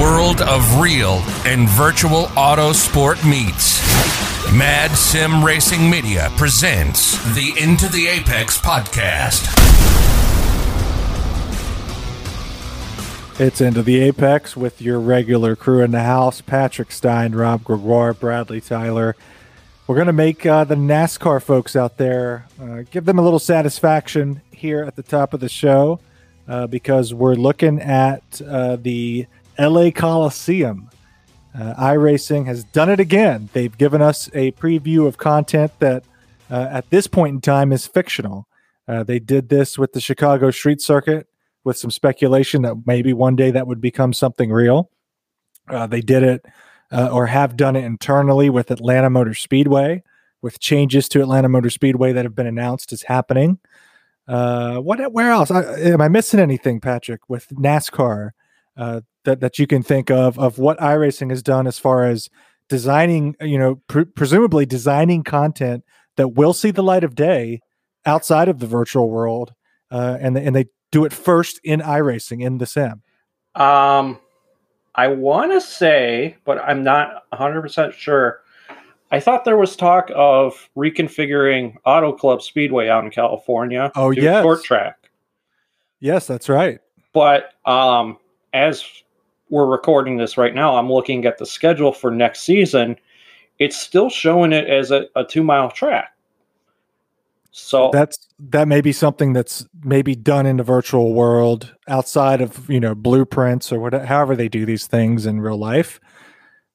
world of real and virtual auto sport meets. Mad Sim Racing Media presents the Into the Apex podcast. It's Into the Apex with your regular crew in the house Patrick Stein, Rob Gregoire, Bradley Tyler. We're going to make uh, the NASCAR folks out there uh, give them a little satisfaction here at the top of the show uh, because we're looking at uh, the LA Coliseum. Uh, iRacing has done it again. They've given us a preview of content that uh, at this point in time is fictional. they did this with the Chicago Street Circuit with some speculation that maybe one day that would become something real. Uh, they did it uh, or have done it internally with Atlanta Motor Speedway, with changes to Atlanta Motor Speedway that have been announced as happening. Uh, what? Where else? I, am I missing anything, Patrick, with NASCAR uh, that that you can think of of what iRacing has done as far as designing, you know, pr- presumably designing content that will see the light of day outside of the virtual world, uh, and and they do it first in iRacing in the sim? Um, I want to say, but I'm not 100% sure. I thought there was talk of reconfiguring Auto Club Speedway out in California. Oh, yes. Short track. Yes, that's right. But um, as we're recording this right now, I'm looking at the schedule for next season. It's still showing it as a, a two mile track. So that's that may be something that's maybe done in the virtual world outside of you know blueprints or whatever. However, they do these things in real life.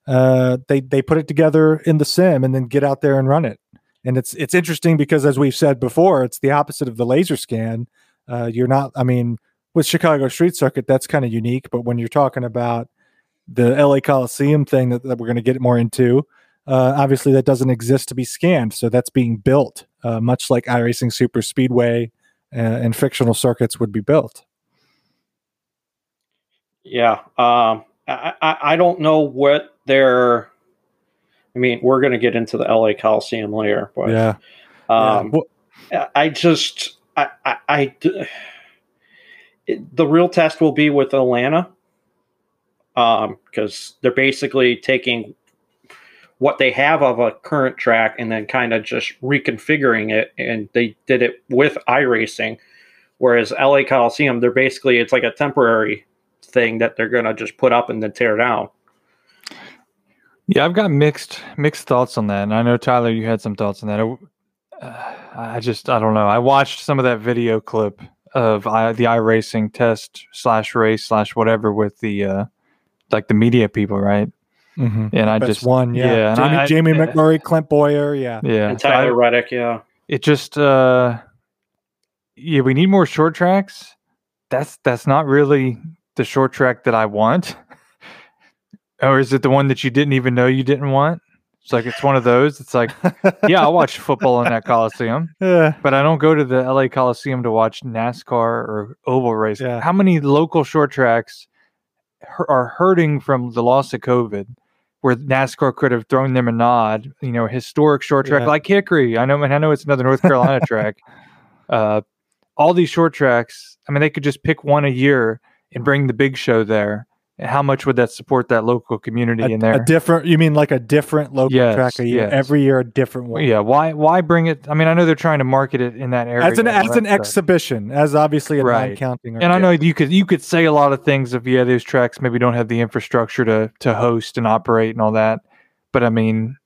Uh, they they put it together in the sim and then get out there and run it. And it's it's interesting because as we've said before, it's the opposite of the laser scan. Uh, you're not. I mean, with Chicago Street Circuit, that's kind of unique. But when you're talking about the LA Coliseum thing that, that we're going to get more into, uh, obviously that doesn't exist to be scanned. So that's being built uh, much like iRacing Super Speedway uh, and fictional circuits would be built. Yeah, um, I, I, I don't know what their. I mean, we're going to get into the LA Coliseum later, but yeah, um, yeah. Well, I just I I, I it, the real test will be with Atlanta, um, because they're basically taking what they have of a current track and then kind of just reconfiguring it. And they did it with iRacing. Whereas LA Coliseum, they're basically, it's like a temporary thing that they're going to just put up and then tear down. Yeah, I've got mixed mixed thoughts on that, and I know Tyler, you had some thoughts on that. Uh, I just, I don't know. I watched some of that video clip of I, the iRacing test slash race slash whatever with the uh, like the media people, right? Mm-hmm. And I Best just one, yeah. yeah Jamie, I, Jamie McMurray, Clint Bowyer, yeah, yeah. And Tyler Reddick, yeah. It just, uh, yeah, we need more short tracks. That's that's not really the short track that I want. or is it the one that you didn't even know you didn't want? It's like it's one of those. It's like, yeah, I'll watch football in that Coliseum, yeah. but I don't go to the LA Coliseum to watch NASCAR or oval race. Yeah. How many local short tracks are hurting from the loss of COVID? where NASCAR could have thrown them a nod, you know, historic short track Yeah. like Hickory. I know, I know it's another North Carolina track. Uh, all these short tracks, I mean, they could just pick one a year and bring the big show there. How much would that support that local community A, in there? a different. You mean like a different local Yes, track a year? yes. Every year, a different one. yeah, why why bring it? I mean, I know they're trying to market it in that area as an as an exhibition, as obviously a Right. non-counting. And I know you could you could say a lot of things of yeah, those tracks maybe don't have the infrastructure to to host and operate and all that. But I mean,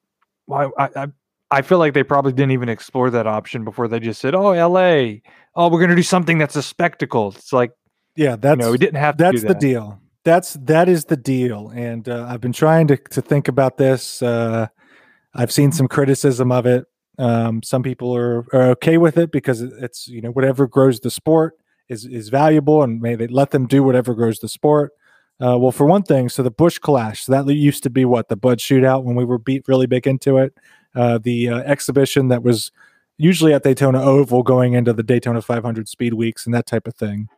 why I, I I feel like they probably didn't even explore that option before they just said, "Oh, L.A. Oh, we're gonna do something that's a spectacle." It's like yeah, that's you know we didn't have to. that's do the deal. That's that is the deal. And uh, I've been trying to to think about this. Uh, I've seen some criticism of it. Um, some people are, are okay with it because it's you know whatever grows the sport is is valuable, and may they let them do whatever grows the sport. Uh, well, for one thing, so the Busch Clash, so that used to be what the Bud Shootout when we were beat really big into it. Uh, the uh, exhibition that was usually at Daytona Oval, going into the Daytona 500 Speed Weeks and that type of thing.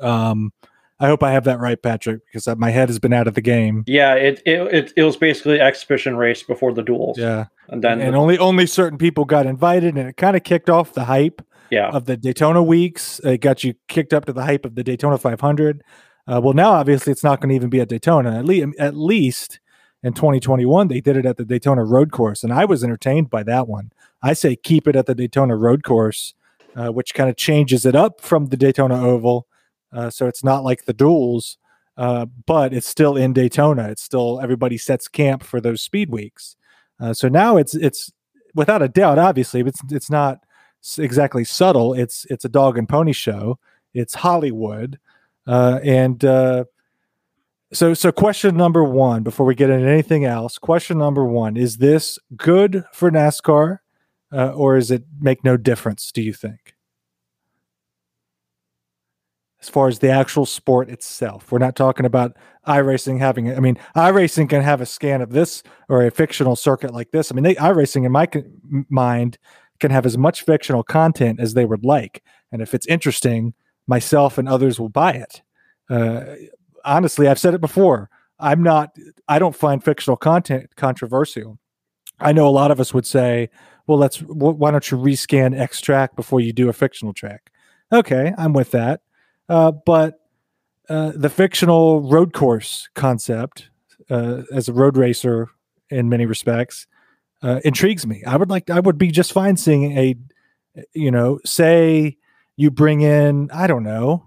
Um, I hope I have that right, Patrick, because my head has been out of the game. Yeah, it, it it it was basically exhibition race before the duels. Yeah, and then and the- only only certain people got invited, and it kind of kicked off the hype yeah, of the Daytona weeks. It got you kicked up to the hype of the Daytona 500. Uh, well, now obviously it's not going to even be at Daytona. At least, at least in 2021, they did it at the Daytona Road Course, and I was entertained by that one. I say keep it at the Daytona Road Course, uh, which kind of changes it up from the Daytona Oval, uh, so it's not like the duels, uh, but it's still in Daytona. It's still everybody sets camp for those speed weeks. Uh, so now it's it's without a doubt, obviously, it's it's not exactly subtle. It's it's a dog and pony show. It's Hollywood, uh, and uh, so so question number one before we get into anything else. Question number one: Is this good for NASCAR, uh, or is it make no difference? Do you think? As far as the actual sport itself, we're not talking about iRacing having. I mean, iRacing can have a scan of this or a fictional circuit like this. I mean, they, iRacing in my mind can have as much fictional content as they would like. And if it's interesting, myself and others will buy it. Uh, honestly, I've said it before. I'm not, I don't find fictional content controversial. I know a lot of us would say, well, let's, why don't you rescan X track before you do a fictional track? Okay, I'm with that. Uh, but uh, the fictional road course concept uh, as a road racer in many respects uh, intrigues me. I would like I would be just fine seeing a you know say you bring in I don't know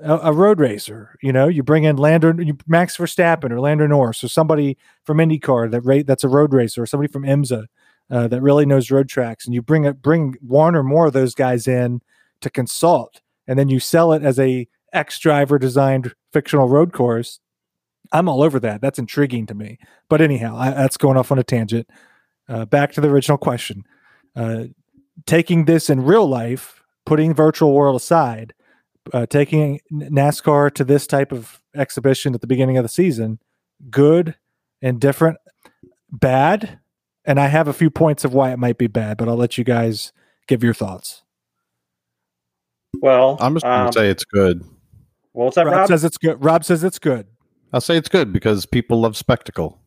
a, a road racer. You know you bring in Lando Max Verstappen or Lando Norris or somebody from IndyCar that rate that's a road racer or somebody from IMSA uh, that really knows road tracks, and you bring it bring one or more of those guys in to consult, and then you sell it as a X driver designed fictional road course. I'm all over that. That's intriguing to me. But anyhow, I, that's going off on a tangent uh, back to the original question. Uh, taking this in real life, putting virtual world aside, uh, taking NASCAR to this type of exhibition at the beginning of the season, good and different, bad. And I have a few points of why it might be bad, but I'll let you guys give your thoughts. Well, I'm just going to um, say it's good. Well, what's that, Rob, Rob? says it's good. Rob says it's good. I'll say it's good because people love spectacle.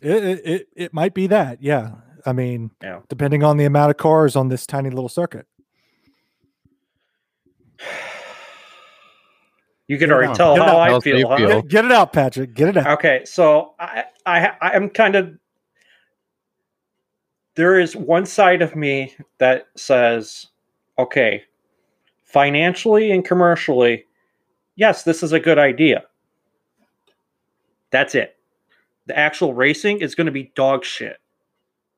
It, it it might be that, yeah. I mean, yeah. depending on the amount of cars on this tiny little circuit. You can already tell how I feel, huh? Get, get, it out, Patrick. Get it out. Okay, so I I I'm kind of there is one side of me that says, okay, financially and commercially, yes, this is a good idea. That's it the actual racing is going to be dog shit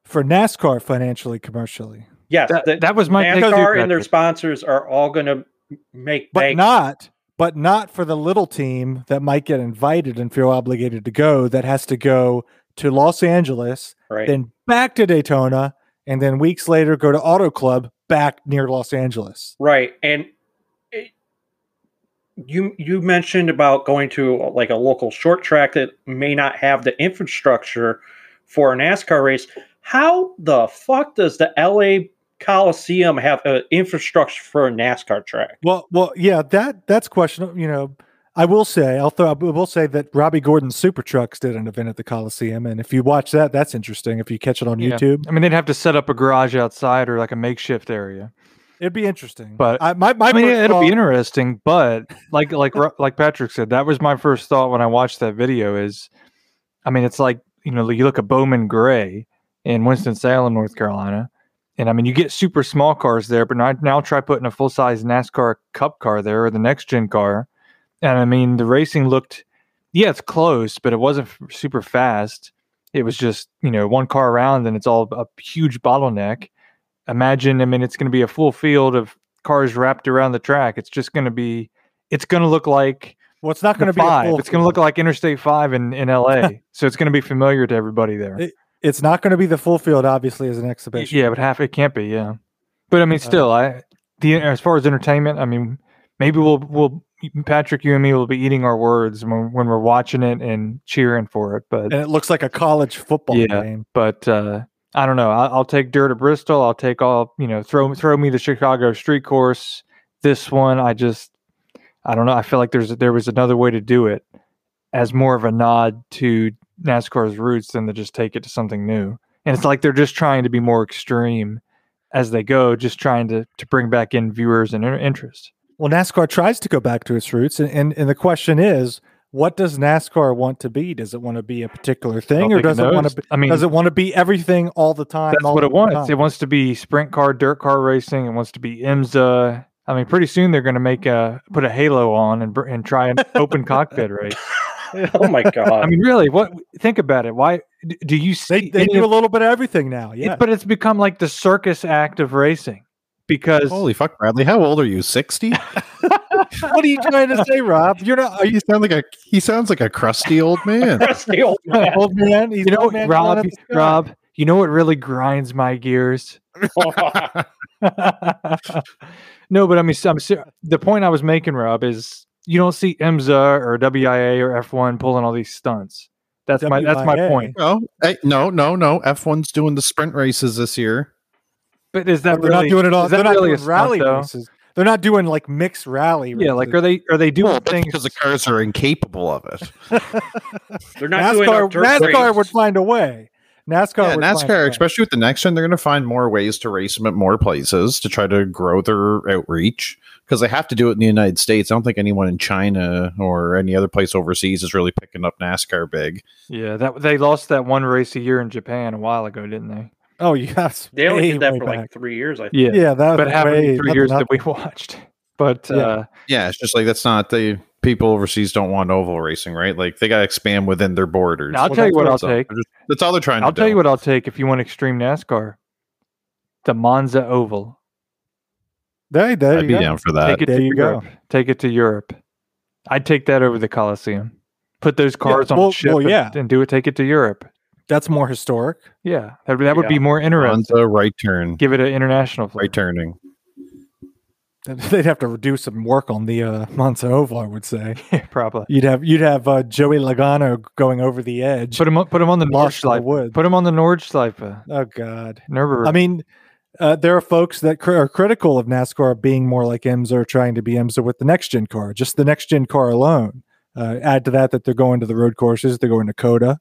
for NASCAR financially, commercially. Yes, that, the, that was my NASCAR and their sponsors are all going to make, but bank. not, but not for the little team that might get invited and feel obligated to go. That has to go to Los Angeles, right. then back to Daytona, and then weeks later go to Auto Club back near Los Angeles. Right, and you you mentioned about going to like a local short track that may not have the infrastructure for a NASCAR race. How the fuck does the LA Coliseum have an infrastructure for a NASCAR track? Well, well, yeah, that that's questionable. You know, I will say, I'll throw, I will say that Robby Gordon's Super Trucks did an event at the Coliseum, and if you watch that, that's interesting. If you catch it on yeah. YouTube, I mean, they'd have to set up a garage outside or like a makeshift area. It'd be interesting, but I, my, my I mean, it'll thought, be interesting. But like like like Patrick said, that was my first thought when I watched that video. Is I mean, it's like you know, you look at Bowman Gray in Winston Salem, North Carolina, and I mean, you get super small cars there, but now, now try putting a full size NASCAR Cup car there or the next gen car, and I mean, the racing looked, yeah, it's close, but it wasn't super fast. It was just you know one car around, and it's all a huge bottleneck imagine, I mean, it's going to be a full field of cars wrapped around the track. It's just going to be, it's going to look like. Well, it's not going to be five. It's going to look like Interstate Five in in LA. so it's going to be familiar to everybody there. It, it's not going to be the full field, obviously, as an exhibition. Yeah, but half it can't be. Yeah, but I mean, uh, still, I the as far as entertainment, I mean, maybe we'll we'll Patrick, you and me will be eating our words when, when we're watching it and cheering for it. But and it looks like a college football yeah, game. But uh, I don't know. I'll, I'll, take Dirt of Bristol. I'll take all you know. Throw throw me the Chicago Street Course. This one, I just I don't know. I feel like there's there was another way to do it as more of a nod to NASCAR's roots than to just take it to something new. And it's like they're just trying to be more extreme as they go, just trying to to bring back in viewers and interest. Well, NASCAR tries to go back to its roots, and, and, and the question is, what does NASCAR want to be? Does it want to be a particular thing, or think it does it want to? Be, I mean, does it want to be everything all the time? That's all what it wants. time? It wants to be sprint car, dirt car racing. It wants to be IMSA. I mean, pretty soon they're going to make a put a halo on and br- and try an open cockpit race. oh my god! I mean, really, what? Think about it. Why do you They see? they any do a little bit of everything now. it- Yeah. but it's become like the circus act of racing because Holy fuck, Bradley! How old are you? Sixty? what are you trying to say, Rob? You're not. Are you you sound like a he sounds like a crusty old man. Rusty old man. old man? He's you know, old man Rob. yelling at the sky. Rob, you know what really grinds my gears? no, but I mean, I'm, ser- the point I was making, Rob, is you don't see IMSA or WIA or F1 pulling all these stunts. That's my that's my point. no, hey, no, no, no. F one's doing the sprint races this year. But is that they're really, not doing it all. They're not really a doing rally stunt, races. They're not doing like mixed rally. Yeah, like are they are they doing Well, that's things? because the cars are incapable of it. They're not NASCAR. a dirt NASCAR race. would find a way. NASCAR. yeah, would find a NASCAR, especially with the next gen, they're going to find more ways to race them at more places to try to grow their outreach because they have to do it in the United States. I don't think anyone in China or any other place overseas is really picking up NASCAR big. yeah, that they lost that one race a year in Japan a while ago, didn't they? Oh yes, They only way, did that for back. like three years. I think. Yeah, yeah, that but was how many way- three that's years not- that we watched? But Yeah. uh, Yeah, it's just like that's not the people overseas don't want oval racing, right? Like they got to expand within their borders. I'll Well, tell you what what I'll take. just- that's all they're trying I'll to tell do. you what I'll take if you want extreme NASCAR. The Monza Oval. There, there I'd you be go. down for that. Take it There to you go. Europe. Take it to Europe. I'd take that over the Coliseum. Put those cars on well- a ship well, and- yeah. and, do it. Take it to Europe. That's more historic. Yeah, that, that would be more interesting. Monza right turn, Give it an international flavor. right turning. They'd have to do some work on the uh, Monza Oval, I would say. Probably. You'd have you'd have uh, Joey Logano going over the edge. Put him on, put him on the Lost in the Nordschleife. woods. Put him on the Nordschleife. oh God! Nürburgring. I mean, uh, there are folks that cr- are critical of NASCAR being more like IMSA or trying to be IMSA with the next gen car, just the next gen car alone. Uh, add to that that they're going to the road courses, they're going to COTA.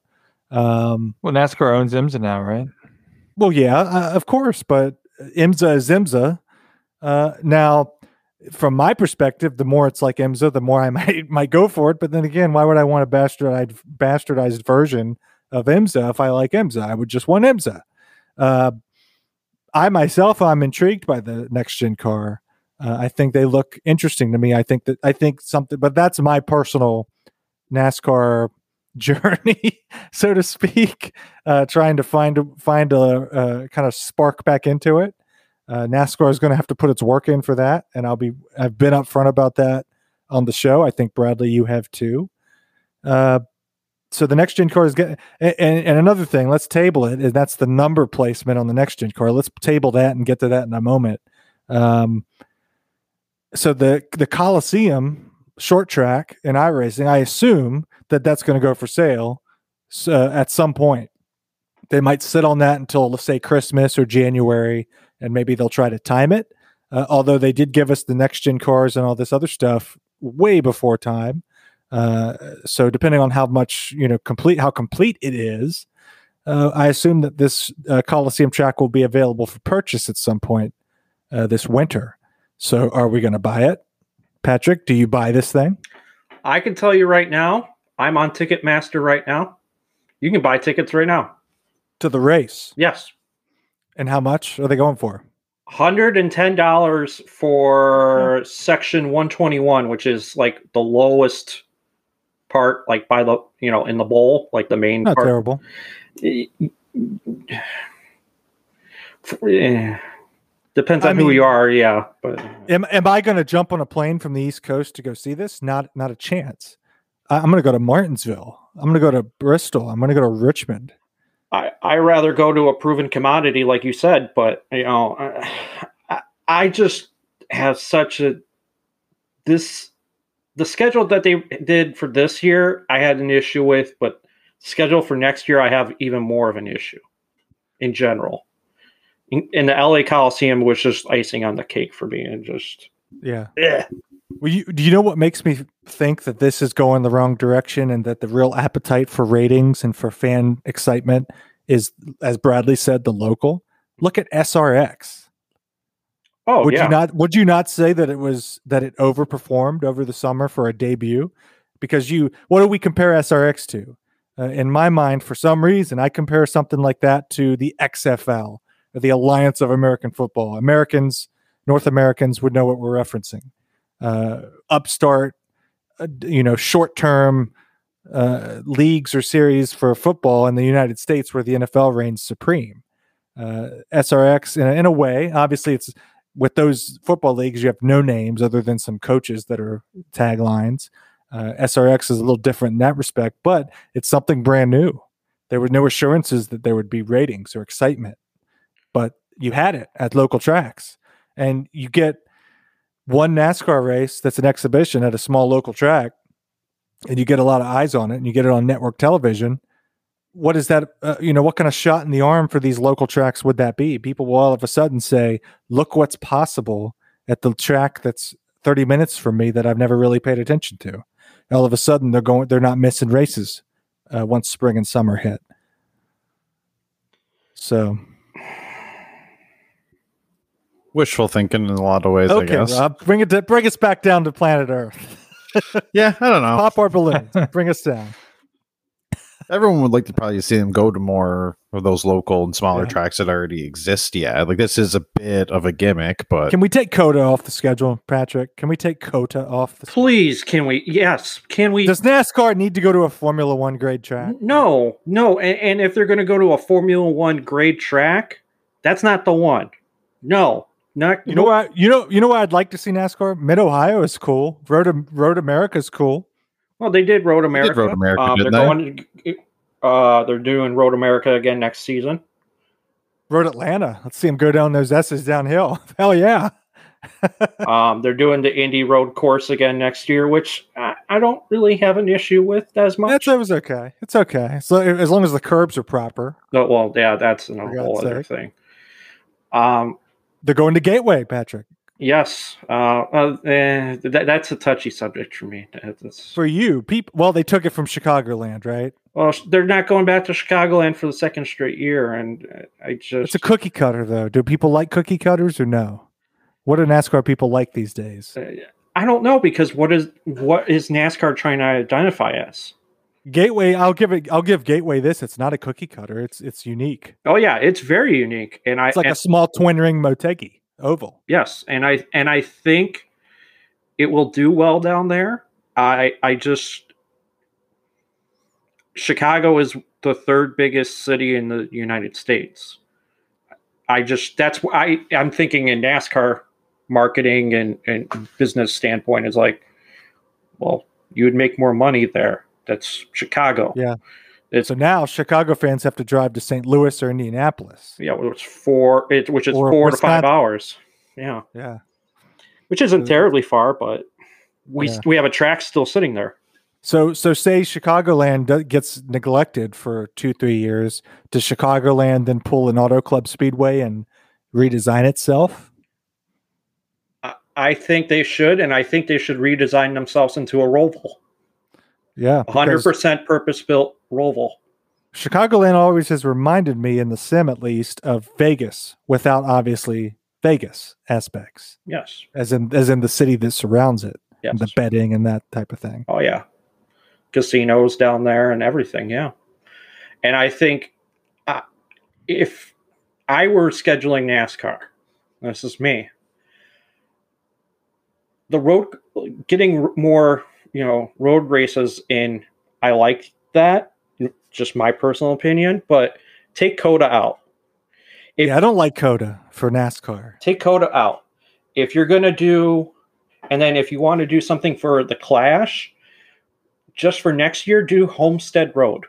Um, well, NASCAR owns IMSA now, right? well, yeah, uh, of course, but IMSA is IMSA. Uh, now, from my perspective, the more it's like IMSA, the more I might might go for it. But then again, why would I want a bastardized bastardized version of IMSA if I like IMSA? I would just want IMSA. Uh, I myself, I'm intrigued by the next gen car. Uh, I think they look interesting to me. I think that I think something, but that's my personal NASCAR journey, so to speak. Uh, trying to find find a, a kind of spark back into it. Uh, NASCAR is going to have to put its work in for that, and I'll be I've been upfront about that on the show. I think Bradley, you have too. Uh, so the next gen car is getting and, and, and another thing. Let's table it, and that's the number placement on the next gen car. Let's table that and get to that in a moment. Um, so the the Coliseum short track and iRacing, I assume that that's going to go for sale so, at some point. They might sit on that until let's say Christmas or January, and maybe they'll try to time it. Uh, although they did give us the next gen cars and all this other stuff way before time. Uh, so depending on how much you know complete how complete it is, uh, I assume that this uh, Coliseum track will be available for purchase at some point uh, this winter. So are we going to buy it, Patrick? Do you buy this thing? I can tell you right now, I'm on Ticketmaster right now. You can buy tickets right now. to the race. Yes. And how much are they going for? $110 for section 121, which is like the lowest part, like by the, you know, in the bowl, like the main Not part. terrible. Eh, Depends I on who you are, yeah. But Am, am I going to jump on a plane from the East Coast to go see this? Not not a chance. I, I'm going to go to Martinsville. I'm going to go to Bristol. I'm going to go to Richmond. I I rather go to a proven commodity, like you said. But you know, I, I just have such a this the schedule that they did for this year. I had an issue with, but schedule for next year, I have even more of an issue in general. In, in the LA Coliseum was just icing on the cake for me, and just Yeah. eh. Well, you, do you know what makes me think that this is going the wrong direction and that the real appetite for ratings and for fan excitement is, as Bradley said, the local? Look at SRX. Oh would yeah. you not would you not say that it was that it overperformed over the summer for a debut? Because you what do we compare SRX to? Uh, in my mind, for some reason, I compare something like that to the XFL, the Alliance of American Football. Americans, North Americans would know what we're referencing. Uh, upstart, uh, you know, short term uh, leagues or series for football in the United States, where the NFL reigns supreme. Uh, SRX, in a, in a way, obviously, it's with those football leagues, you have no names other than some coaches that are taglines. Uh, SRX is a little different in that respect, but it's something brand new. There were no assurances that there would be ratings or excitement, but you had it at local tracks, and you get one NASCAR race that's an exhibition at a small local track, and you get a lot of eyes on it, and you get it on network television. What is that? Uh, you know, what kind of shot in the arm for these local tracks would that be? People will all of a sudden say, "Look what's possible at the track that's 30 minutes from me that I've never really paid attention to." All of a sudden, they're going, they're not missing races uh, once spring and summer hit. So Wishful thinking in a lot of ways, I guess. Rob, bring it to, bring us back down to planet Earth. Yeah, I don't know. Pop our balloons. bring us down. Everyone would like to probably see them go to more of those local and smaller Yeah. tracks that already exist. Yeah, like this is a bit of a gimmick, but Can we take COTA off the schedule, Patrick? Can we take COTA off the? Please, can we? Yes, can we? Does NASCAR need to go to a Formula One grade track? No, no. And, and if they're going to go to a Formula One grade track, that's not the one. No, not. You know what? You know, you know what? I'd like to see NASCAR. Mid Ohio is cool. Road Road America is cool. Well, they did Road America. Road America, Um, they're didn't going. Uh, they're doing Road America again next season. Road Atlanta. Let's see them go down those S's downhill. Hell yeah. um, they're doing the Indy Road course again next year, which I, I don't really have an issue with as much. That's that was okay. It's okay. So as long as the curbs are proper, But, well, yeah, that's a whole other sake. thing. Um, they're going to Gateway, Patrick. yes, uh, uh, eh, that, that's a touchy subject for me. That's, For you, people. Well, they took it from Chicagoland, right? well, they're not going back to Chicagoland for the second straight year, and uh, I just It's a cookie cutter, though. Do people like cookie cutters or no? What do NASCAR people like these days? I don't know because what is what is NASCAR trying to identify as? Gateway. I'll give it. I'll give Gateway this. It's not a cookie cutter. It's it's unique. Oh yeah, it's very unique, and I It's like and- a small twin ring Motegi oval. yes, and I and I think it will do well down there. I I just Chicago is the third biggest city in the United States. I just that's why I I'm thinking in NASCAR marketing and and business standpoint is like, well, you would make more money there. That's Chicago. Yeah. It's So now Chicago fans have to drive to St. Louis or Indianapolis. yeah, which four it which is Or four to five hours. Yeah. Yeah. which isn't terribly far, but we Yeah. we have a track still sitting there. So so say Chicagoland gets neglected for two three years. Does Chicagoland then pull an Auto Club Speedway and redesign itself? I, I think they should, and I think they should redesign themselves into a Roval, Yeah, 100% purpose built Roval. Chicagoland always has reminded me in the sim at least of Vegas without obviously Vegas aspects, Yes, as in as in the city that surrounds it, yes. the betting and that type of thing. Oh yeah, casinos down there and everything. Yeah, and I think uh, if I were scheduling NASCAR, this is me. The road, getting more, you know, road races in. I like that. Just my personal opinion, but take COTA out. If- yeah, I don't like COTA for NASCAR. take COTA out. If you're going to do, and then if you want to do something for the Clash, just for next year, do Homestead Road.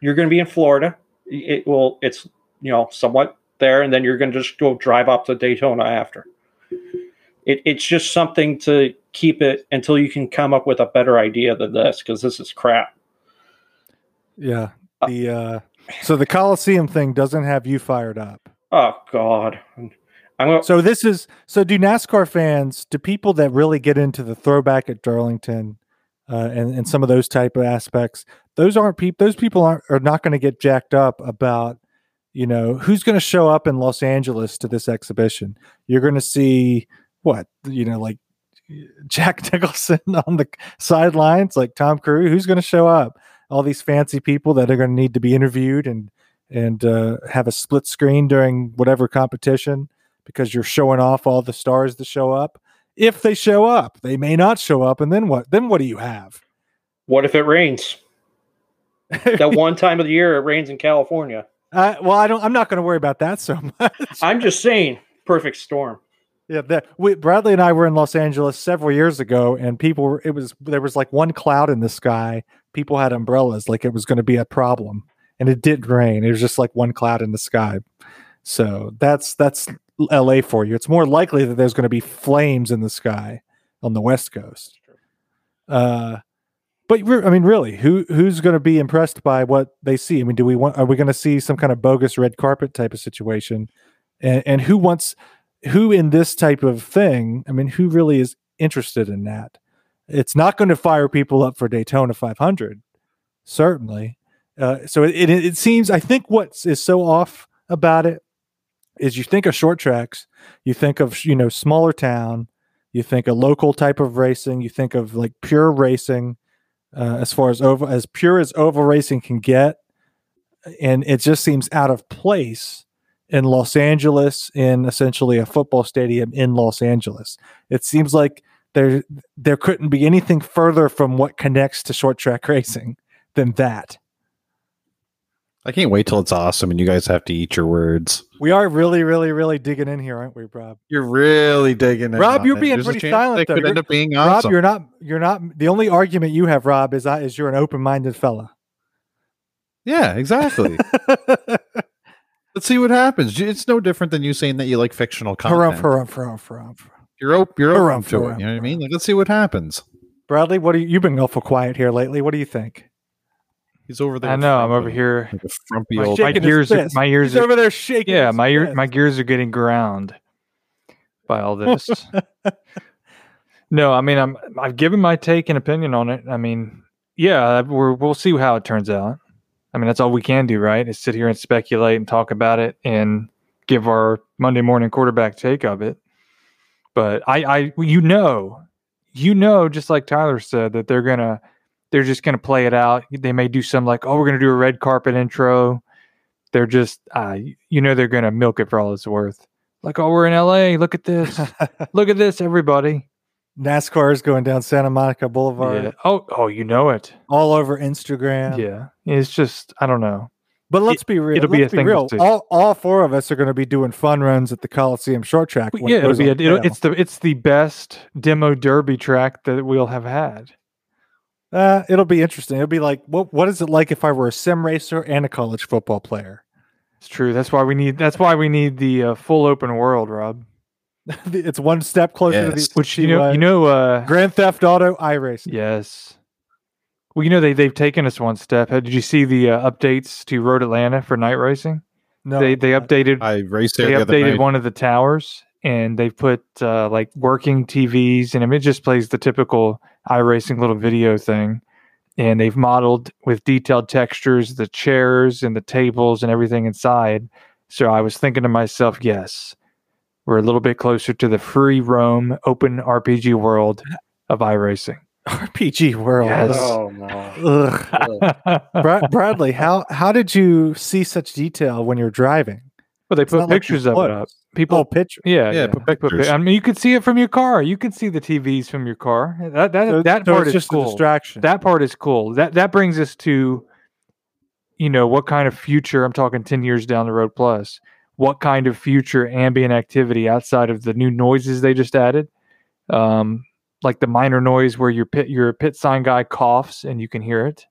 You're going to be in Florida. It will, it's, you know, somewhat there, and then you're going to just go drive up to Daytona after. It, it's just something to keep it until you can come up with a better idea than this, because this is crap. Yeah, the uh, so the Coliseum thing doesn't have you fired up. Oh, God. To, So this is so. Do NASCAR fans? Do people that really get into the throwback at Darlington uh, and and some of those type of aspects? Those aren't people. Those people aren't are not going to get jacked up about You know, who's going to show up in Los Angeles to this exhibition? You're going to see what? You know, like Jack Nicholson on the sidelines, like Tom Cruise. Who's going to show up? All these fancy people that are going to need to be interviewed and and uh, have a split screen during whatever competition because you're showing off all the stars to show up. If they show up, they may not show up, and then what? Then what do you have? What if it rains? that one time of the year it rains in California. Uh, well, I don't. I'm not going to worry about that so much. I'm just saying, perfect storm. Yeah, that we Bradley and I were in Los Angeles several years ago, and people were. It was there was like one cloud in the sky. People had umbrellas, like it was going to be a problem, and it didn't rain. It was just like one cloud in the sky. So that's that's L.A. for you. It's more likely that there's going to be flames in the sky on the West Coast. Uh, but I mean, really, who who's going to be impressed by what they see? I mean, do we want? Are we going to see some kind of bogus red carpet type of situation? And and who wants? Who in this type of thing? I mean, who really is interested in that? It's not going to fire people up for Daytona 500, certainly. Uh, so it, it it seems. I think what is so off about it is you think of short tracks, you think of you know smaller town, you think a local type of racing, you think of like pure racing uh, as far as over as pure as oval racing can get, and it just seems out of place in Los Angeles in essentially a football stadium in Los Angeles. It seems like there there couldn't be anything further from what connects to short track racing than that. I can't wait till it's awesome and you guys have to eat your words. We are really, really, really digging in here, aren't we, Rob? You're really digging in. Rob, you're it. being There's pretty silent, They though. could end You're- up being Rob, awesome. you're not you're not the only argument you have, Rob, is I is you're an open minded fella. yeah, exactly. Let's see what happens. It's no different than you saying that you like fictional content. Harumph, harumph, harumph, harumph. You're op- you're Harumph, open to it. You know what I mean? Like, let's see what happens. Bradley, what do you you've been awful quiet here lately? What do you think? He's over there. I know. I'm over here. like a frumpy My old. My Shaking gears, are, my ears, He's are, over there shaking. yeah, my ear, my gears are getting ground by all this. no, I mean, I'm I've given my take and opinion on it. I mean, yeah, we're we'll see how it turns out. I mean, that's all we can do, right? Is sit here and speculate and talk about it and give our Monday morning quarterback take of it. But I, I, you know, you know, just like Tyler said, that they're gonna, they're just gonna play it out. They may do some like, oh, we're gonna do a red carpet intro. They're just, uh, you know, they're gonna milk it for all it's worth. Like, oh, we're in LA. Look at this. Look at this, everybody. NASCAR is going down Santa Monica Boulevard Yeah. Oh, oh, you know it. all over Instagram. Yeah. It's just, I don't know. But let's be real. it'll be let's a thing real. All all four of us are going to be doing fun runs at the Coliseum short track. Yeah, it it'll be a, it'll, it's the it's the best demo derby track that we'll have had. Uh, it'll be interesting. It'll be like, what what is it like if I were a sim racer and a college football player? It's true. That's why we need. That's why we need the uh, full open world, Rob. it's one step closer Yes. to the Which you know, you know, uh, Grand Theft Auto iRacing. yes. Well, you know they they've taken us one step. Did you see the uh, updates to Road Atlanta for night racing? No, they they updated I raced there they the updated night. one of the towers and they've put uh, like working TVs and it just plays the typical iRacing little video thing. And they've modeled with detailed textures the chairs and the tables and everything inside. So I was thinking to myself, yes, we're a little bit closer to the free roam open RPG world of iRacing. RPG World. Yes. Oh no. Ugh. Bra- Bradley, how how did you see such detail when you're driving? Well, they It's put not like pictures of it up. People Oh, picture. Yeah, Yeah, yeah. put They put pictures. I mean, you can see it from your car. You can see the TVs from your car. That that So- that so part it's is just a cool. distraction. That part is cool. That that brings us to, you know, what kind of future? I'm talking ten years down the road plus. What kind of future ambient activity outside of the new noises they just added, um, like the minor noise where your pit your pit sign guy coughs and you can hear it.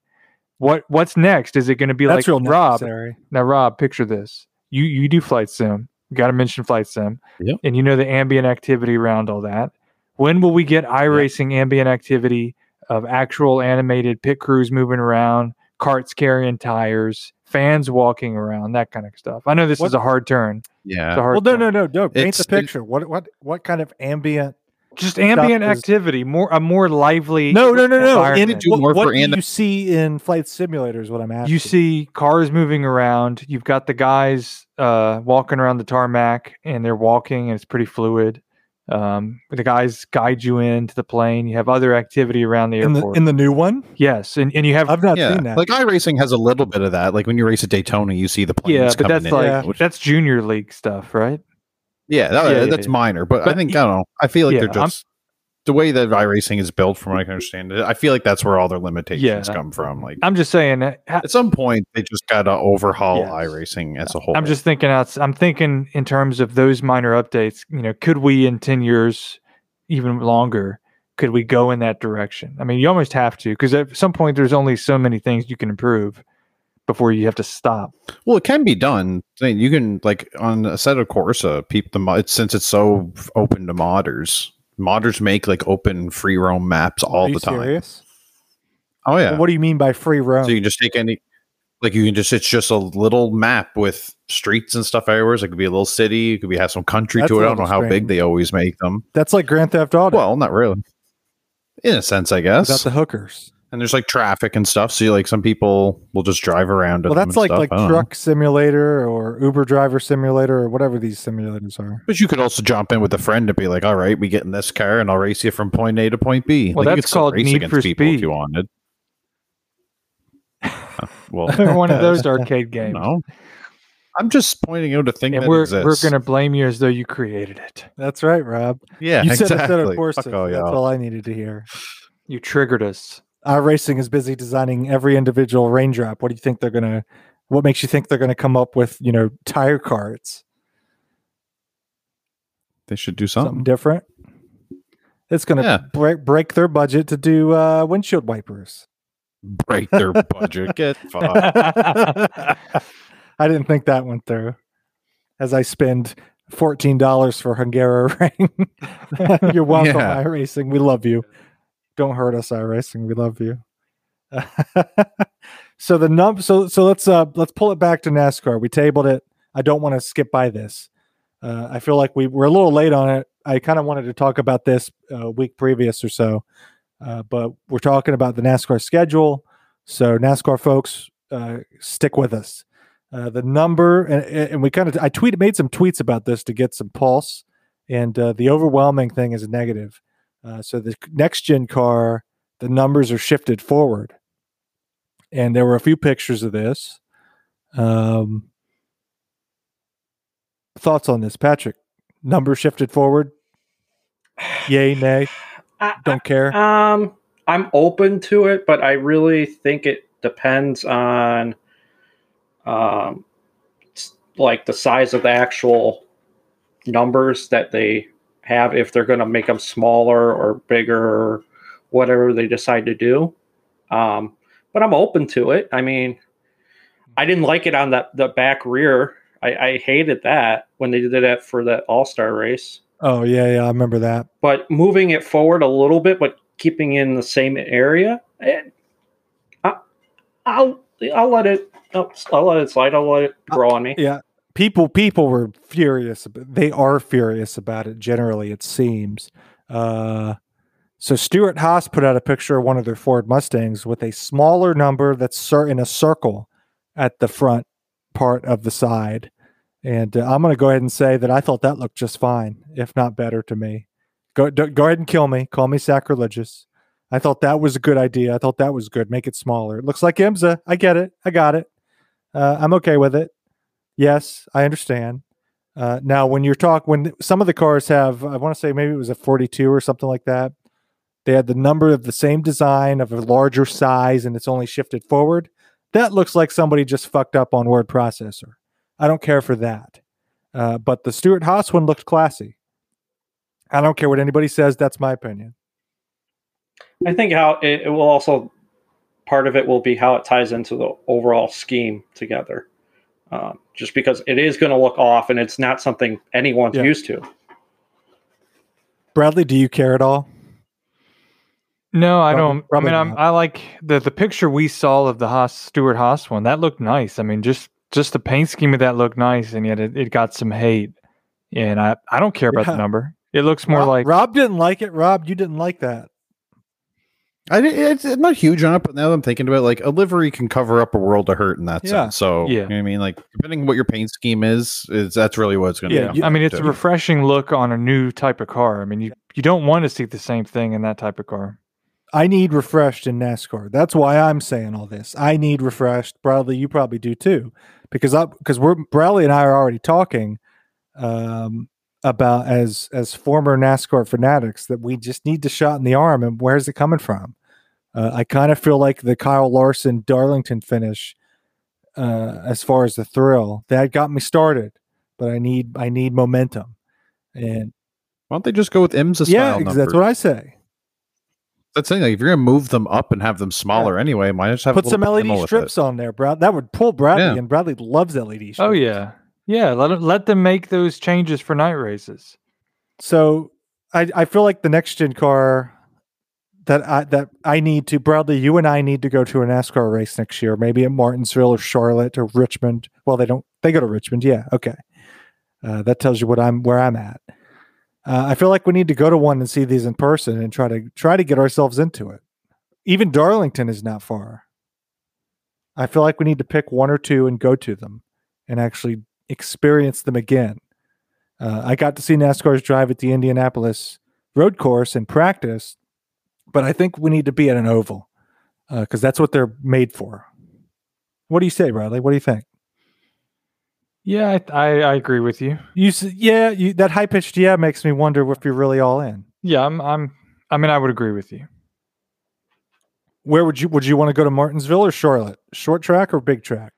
What what's next? Is it going to be That's like real Rob? necessary. Now, Rob, picture this. You you do flight sim. You got to mention flight sim. Yep. And you know the ambient activity around all that. When will we get iRacing ambient activity of actual animated pit crews moving around, carts carrying tires, fans walking around, that kind of stuff? I know this What- is a hard turn. It's Yeah. a hard Well, no, turn. no, no, no. Paint It's- the it- picture. What what what kind of ambient just ambient is- activity, more a more lively. No, no, no, no. In, environment. do what more what for do an- you see in flight simulators? What I'm asking. you see cars moving around. You've got the guys uh, walking around the tarmac, and they're walking, and it's pretty fluid. Um, the guys guide you into the plane. You have other activity around the in the airport. in the new one. yes, and, and you have I've not yeah, seen that. like iRacing has a little bit of that. Like when you race at Daytona, you see the planes yeah, but that's in. like Yeah. which- that's junior league stuff, right? yeah, that- Yeah, yeah, that's yeah. minor. But, I think y- I don't know. I feel like yeah, they're I'm- just the way that iRacing is built, from what I can understand. I feel like that's where all their limitations Yeah. come from. Like I'm just saying. uh, ha- at some point, they just got to overhaul Yes. iRacing as a whole. I'm just thinking. I'm thinking in terms of those minor updates. You know, could we in ten years, even longer, could we go in that direction? I mean, you almost have to because at some point there's only so many things you can improve before you have to stop. Well, it can be done. I mean, You can like on Assetto Corsa, peep the mod since it's so open to modders. Modders make like open free roam maps all the time. serious? Oh yeah. What do you mean by free roam? So you can just take any, like you can just it's just a little map with streets and stuff everywhere. So it could be a little city. It could be have some country That's to it. I don't know how big they always make them. That's like Grand Theft Auto Well, not really. In a sense, I without guess. the hookers. And there's like traffic and stuff. So you, like some people will just drive around. Well, that's like stuff. like I don't know. truck simulator or Uber driver simulator or whatever these simulators are. But you could also jump in with a friend and be like, "All right, we get in this car and I'll race you from point A to point B." Well, like, you that's could called race Need against for people if you wanted. Uh, well, One of those arcade games. No, I'm just pointing out a thing And that we're exists. we're gonna blame you as though you created it. That's right, Rob. yeah, you said exactly. a set of courses. Fuck all That's y'all. all I needed to hear. You triggered us. iRacing is busy designing every individual raindrop. What do you think they're gonna? What makes you think they're gonna come up with you know tire carts? They should do Something something. different. It's gonna Yeah. break break their budget to do uh, windshield wipers. Break their budget. Get fucked. I didn't think that went through. As I spend fourteen dollars for Hungaroring. You're welcome, Yeah. iRacing. We love you. Don't hurt us, iRacing. We love you. so the num so so let's uh let's pull it back to NASCAR. We tabled it. I don't want to skip by this. Uh, I feel like we we're a little late on it. I kind of wanted to talk about this a week previous or so, uh, but we're talking about the NASCAR schedule. So NASCAR folks, uh, stick with us. Uh, the number and, and we kind of I tweeted made some tweets about this to get some pulse, and uh, the overwhelming thing is negative. Uh, so the next gen car, the numbers are shifted forward, and there were a few pictures of this. Um, thoughts on this, Patrick? Number shifted forward? Yay, nay? I, Don't care. Um, I'm open to it, but I really think it depends on, um, like the size of the actual numbers that they have. If they're going to make them smaller or bigger, or whatever they decide to do. Um, but I'm open to it. I mean, I didn't like it on the the back rear. I, I hated that when they did that for that All Star race Oh yeah, yeah, I remember that. but moving it forward a little bit, but keeping in the same area, eh, I, I'll I'll let it I'll, I'll let it slide. I'll let it grow on me. Yeah, people people were furious. They are furious about it. Generally, it seems. Uh, so Stewart-Haas put out a picture of one of their Ford Mustangs with a smaller number that's in a circle at the front part of the side. And uh, I'm going to go ahead and say that I thought that looked just fine, if not better to me. Go go ahead and kill me. Call me sacrilegious. I thought that was a good idea. I thought that was good. Make it smaller. It looks like IMSA. I get it. I got it. Uh, I'm okay with it. Yes, I understand. Uh, now, when you're talking, when some of the cars have, I want to say maybe it was a 42 or something like that. They had the number of the same design of a larger size, and it's only shifted forward. That looks like somebody just fucked up on word processor. I don't care for that. Uh, but the Stewart-Haas one looked classy. I don't care what anybody says. That's my opinion. I think how it, it will also part of it will be how it ties into the overall scheme together. Um, just because it is going to look off, and it's not something anyone's Yeah. used to. Bradley, do you care at all? No, I Prob- don't. I probably mean, I'm. I like the the picture we saw of the Haas Stewart-Haas one. That looked nice. I mean, just just the paint scheme of that looked nice, and yet it, it got some hate. And I I don't care about Yeah. the number. It looks more Rob, like Rob didn't like it. Rob, you didn't like that. I, di- it's, it's not huge on it, but now that I'm thinking about it, like a livery can cover up a world of hurt in that Yeah. sense. So, Yeah. you know what I mean? Like, depending what your paint scheme is, is that's really what it's going to Yeah, be. I mean, it's a refreshing look on a new type of car. I mean, you you don't want to see the same thing in that type of car. I need refreshed in NASCAR. That's why I'm saying all this. I need refreshed. Bradley, you probably do too, because I because we're Bradley and I are already talking um, about as as former NASCAR fanatics that we just need the shot in the arm. And where's it coming from? Uh, I kind of feel like the Kyle Larson Darlington finish, uh, as far as the thrill, that got me started. But I need I need momentum, and Why don't they just go with IMSA style yeah, ex- that's what I say. That's saying. Like, if you're going to move them up and have them smaller anyway, might just have Put some LED strips on there, Brad. That would pull Bradley, Yeah. and Bradley loves LED strips. Oh yeah, yeah. Let it- let them make those changes for night races. So I I feel like the next gen car that I that I need to Bradley, you and I need to go to a NASCAR race next year, maybe at Martinsville or Charlotte or Richmond. Well, they don't. They go to Richmond. Yeah. Okay. Uh, that tells you what I'm where I'm at. Uh, I feel like we need to go to one and see these in person and try to try to get ourselves into it. Even Darlington is not far. I feel like we need to pick one or two and go to them and actually experience them again. Uh, I got to see NASCAR's drive at the Indianapolis road course and practice, but I think we need to be at an oval because that's what they're made for. What do you say, Bradley? What do you think? Yeah, I, I, I agree with you. You yeah, you, that high pitched yeah makes me wonder if you're really all in. Yeah, I'm I'm. I mean, I would agree with you. Where would you would you want to go to Martinsville or Charlotte? Short track or big track?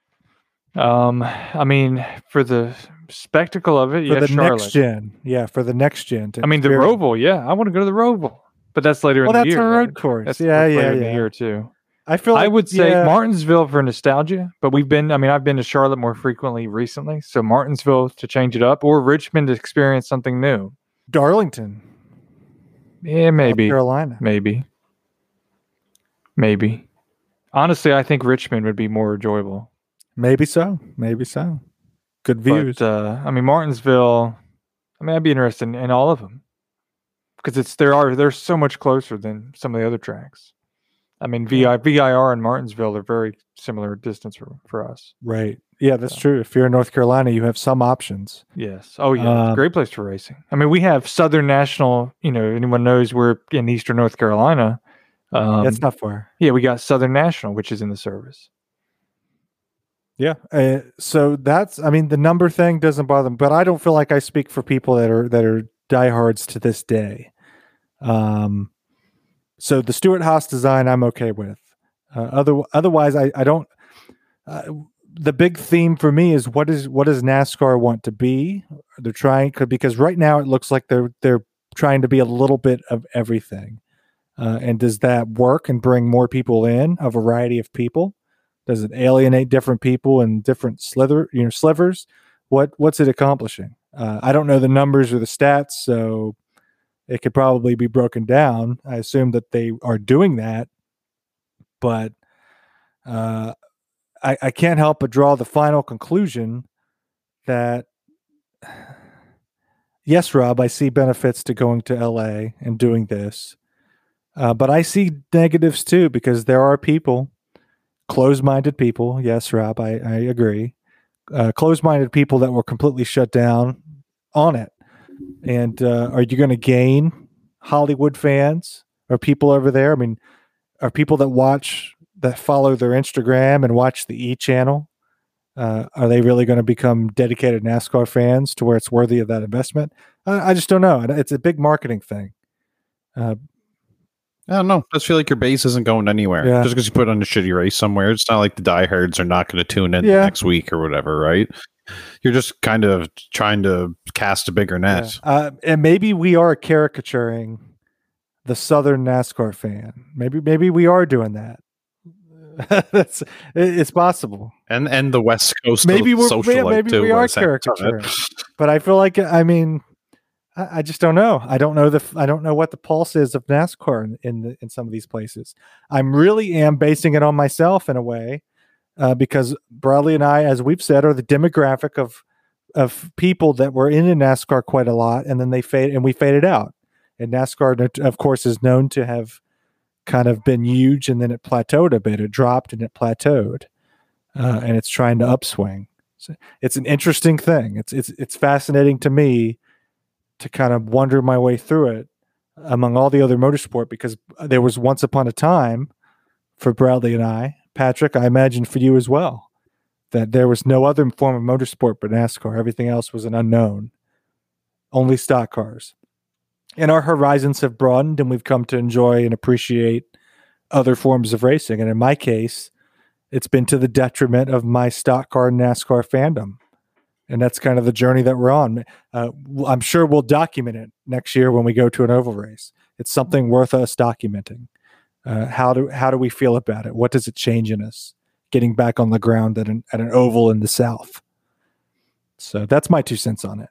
Um, I mean, for the spectacle of it, For yeah, the Charlotte. next gen. Yeah, for the next gen. I mean, the Roval. Yeah, I want to go to the Roval, but that's later Well, in the year. Well, that's a road right? course. That's yeah, that's yeah, yeah. year too. I feel Like, I would say yeah, Martinsville for nostalgia, but we've been. I mean, I've been to Charlotte more frequently recently, so Martinsville to change it up, or Richmond to experience something new. Darlington, Yeah, North maybe, Carolina. maybe, maybe. Honestly, I think Richmond would be more enjoyable. Maybe so. Maybe so. Good views. But uh, I mean, Martinsville. I mean, I'd be interested in, in all of them because it's there are they're so much closer than some of the other tracks. I mean, VI, VIR and Martinsville are very similar distance for, for us. right. Yeah, that's So- true. If you're in North Carolina, you have some options. Yes. Oh yeah, Um, great place for racing. I mean, we have Southern National. You know, anyone knows we're in Eastern North Carolina. Um, that's not far. yeah, we got Southern National, which is in the service. Yeah. Uh, so that's I mean the number thing doesn't bother me, but I don't feel like I speak for people that are that are diehards to this day. Um so the Stewart-Haas design I'm okay with. Uh, other otherwise I I don't uh, the big theme for me is what is what does NASCAR want to be? They're trying because right now it looks like they're they're trying to be a little bit of everything. Uh, and does that work and bring more people in, a variety of people? Does it alienate different people and different slither, you know, slivers? What what's it accomplishing? Uh, I don't know the numbers or the stats, so it could probably be broken down. I assume that they are doing that, but uh, I, I can't help but draw the final conclusion that yes, Rob, I see benefits to going to LA and doing this, uh, but I see negatives too because there are people closed-minded people. Yes, Rob, I, I agree. Uh, closed-minded people that were completely shut down on it. And uh, are you going to gain Hollywood fans or people over there? I mean, are people that watch that follow their Instagram and watch the E channel? Uh, are they really going to become dedicated NASCAR fans to where it's worthy of that investment? I, I just don't know. It's a big marketing thing. Uh, I don't know. I just feel like your base isn't going anywhere. Yeah. Just because you put on a shitty race somewhere, it's not like the diehards are not going to tune in Yeah. next week or whatever, right? You're just kind of trying to cast a bigger net. Yeah. Uh, and maybe we are caricaturing the Southern NASCAR fan. Maybe maybe we are doing that. That's it- it's possible. And and the West Coast Maybe we're socialite maybe too. we are the same time. caricaturing. But I feel like I mean, I, just don't know. I don't know the I don't know what the pulse is of NASCAR in in, the, in some of these places. I'm really am basing it on myself in a way. Uh, because Bradley and I, as we've said, are the demographic of of people that were in NASCAR quite a lot, and then they fade and we faded out. And NASCAR, of course, is known to have kind of been huge, and then it plateaued a bit. It dropped and it plateaued, uh, and it's trying to upswing. So it's an interesting thing. It's it's it's fascinating to me to kind of wonder my way through it among all the other motorsport because there was once upon a time for Bradley and I, Patrick, I imagine for you as well, that there was no other form of motorsport but NASCAR. Everything else was an unknown, only stock cars. And our horizons have broadened and we've come to enjoy and appreciate other forms of racing. And in my case, it's been to the detriment of my stock car NASCAR fandom. And that's kind of the journey that we're on. Uh, I'm sure we'll document it next year when we go to an oval race. It's something worth us documenting. Uh, how do how do we feel about it? What does it change in us? Getting back on the ground at an at an oval in the South. So that's my two cents on it.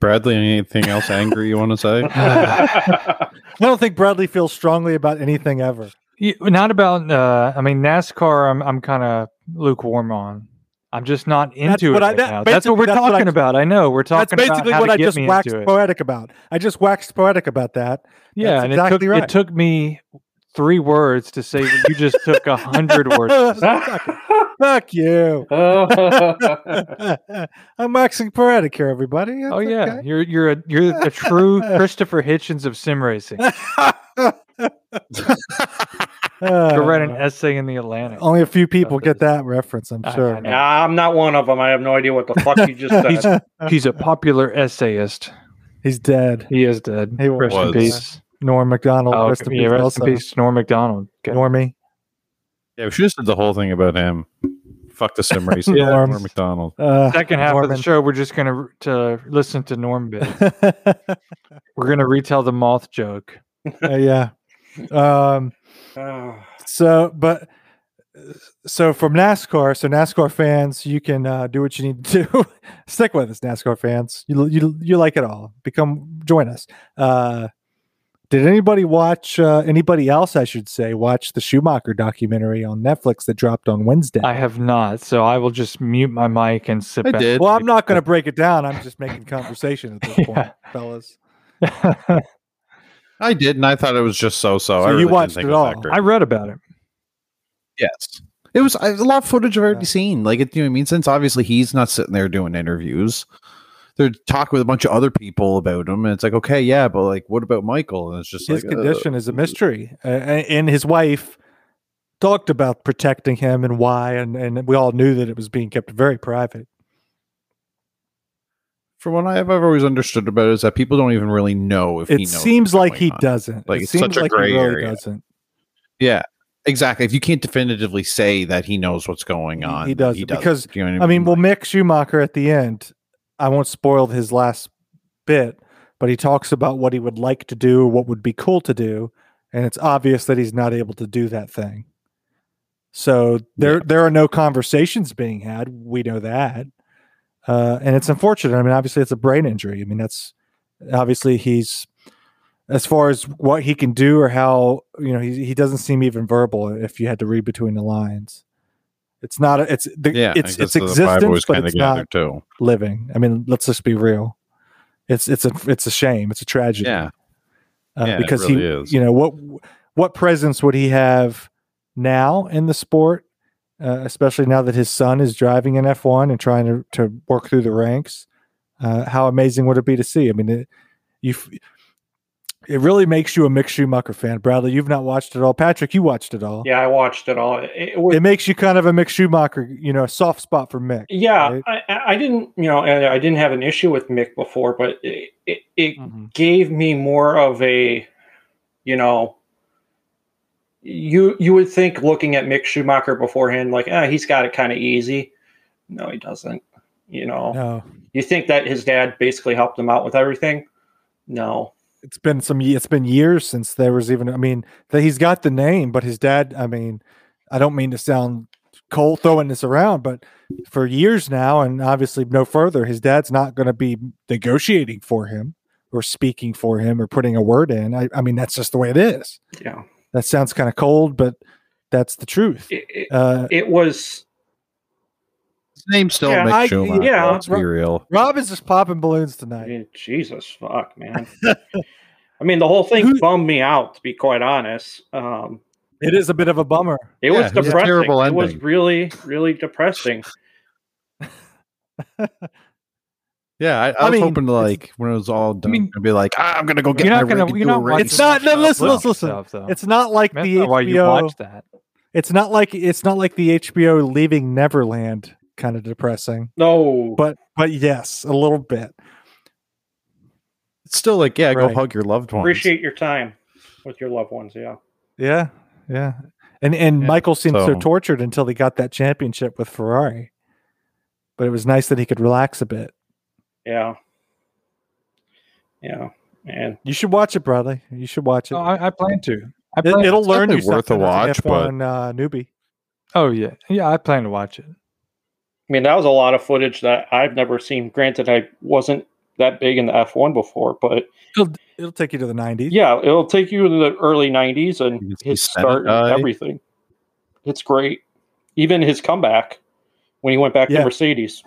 Bradley, anything else angry you want to say? I don't think Bradley feels strongly about anything ever. Not about. Uh, I mean, NASCAR. I'm I'm kind of lukewarm on. I'm just not into what it I- right that- now. That's what we're that's what talking I- about. I know we're talking. That's basically what I just waxed poetic about. I just waxed poetic about that. Yeah, That's and exactly it took right. it took me three words to say that you just took a hundred words. Fuck you. I'm waxing poetic here, everybody. Oh yeah, okay. you're you're a you're a true Christopher Hitchens of sim racing. Go write an essay in the Atlantic. only a few people get that reference, I'm sure. I know. yeah, I'm not one of them. I have no idea what the fuck you just said. He's a popular essayist. He's dead. He is dead. He rest was. in peace. Norm Macdonald. Oh, rest in yeah, peace. rest also. in peace, Norm Macdonald. Okay. Normie. yeah, we should have said the whole thing about him. Fuck the sim racing. Yeah. Norm Macdonald. Uh, Second half of the show, we're just gonna to listen to Norm bit. We're gonna retell the moth joke. Uh, yeah. Um, Oh, so, but so from NASCAR, so NASCAR fans, you can uh, do what you need to do. Stick with us, NASCAR fans. You you you like it all. Become join us. Uh, did anybody watch? Uh, anybody else, I should say, watch the Schumacher documentary on Netflix that dropped on Wednesday? I have not, so I will just mute my mic and sit I back. did. well, I'm not going to break it down. I'm just making conversation at this point, fellas. I did, and I thought it was just so so. You really didn't watched it all. I read about it. Yes. It was a lot of footage I've already Yeah. seen. Like, it, you know I mean? Since obviously he's not sitting there doing interviews, they're talking with a bunch of other people about him. And it's like, okay, yeah, but like, what about Michael? And it's just his like, uh, condition is a mystery, uh, and his wife talked about protecting him and why, and and we all knew that it was being kept very private. From what I've always understood about it, is that people don't even really know if he knows. It knows. seems like he on. doesn't. Like, it it's seems such a like gray he really area. doesn't. Yeah, exactly. If you can't definitively say that he knows what's going on, He- on, he doesn't, because, You know what I mean, well, Mick Schumacher at the end, I won't spoil his last bit, but he talks about what he would like to do, what would be cool to do, and it's obvious that he's not able to do that thing. So there, Yeah. there are no conversations being had. We know that, uh, and it's unfortunate. I mean, obviously, it's a brain injury. I mean, that's obviously he's as far as what he can do or how you know he he doesn't seem even verbal. If you had to read between the lines, it's not. A, it's the, yeah, it's it's existence, but it's not too. living. I mean, let's just be real. It's it's a it's a shame. It's a tragedy. Yeah, uh, yeah, because really he, is. you know, what what presence would he have now in the sport, uh, especially now that his son is driving in F one and trying to to work through the ranks? Uh, how amazing would it be to see? I mean, it, you. It really makes you a Mick Schumacher fan, Bradley. You've not watched it all, Patrick. You watched it all. yeah, I watched it all. It, it was, It makes you kind of a Mick Schumacher, you know, a soft spot for Mick. yeah, right? I, I didn't, you know, I I didn't have an issue with Mick before, but it, it, Mhm. gave me more of a, you know, you you would think looking at Mick Schumacher beforehand, like, ah, he's got it kind of easy. No, he doesn't. You know, No, you think that his dad basically helped him out with everything. No, it's been some it's been years since there was even i mean that he's got the name but his dad i mean i don't mean to sound cold throwing this around but for years now and obviously no further his dad's not going to be negotiating for him or speaking for him or putting a word in i, I mean that's just the way it is yeah, that sounds kind of cold but that's the truth it, it, uh it was name still Yeah, Mick I- Schumacher. yeah, let's be real. Rob is just popping balloons I tonight. mean, Jesus fuck, man. I mean, the whole thing Who- bummed me out, to be quite honest. Um, It is a bit of a bummer. it Yeah, was it was a depressing. terrible it was really, really depressing. Yeah, I, I, I was mean, hoping to like when it was all done, mean- I'd be like, ah, I'm gonna go get You're my not gonna- you're do not watching race. It's not. No, listen, listen, listen. stuff, though. It's not like That's the not why you watch that. It's not like it's not like the HBO leaving Neverland kind of depressing. No, But but yes, a little bit. It's still like, yeah, go hug your loved ones. appreciate your time with your loved ones. Yeah. Yeah, yeah. And and Yeah, Michael seemed so so- tortured until he got that championship with Ferrari. But it was nice that he could relax a bit. Yeah. Yeah. And You should watch it, Bradley. You should watch it. Oh, I, I plan to. I it plan, it'll learn you definitely worth a something as an watch, but- F1 uh, newbie. oh yeah, yeah. I plan to watch it. I mean, that was a lot of footage that I've never seen. Granted, I wasn't that big in the F1 before, but It'll it'll take you to the '90s. yeah, it'll take you to the early 90s and can his start and everything. It's great. Even his comeback when he went back Yeah. to Mercedes.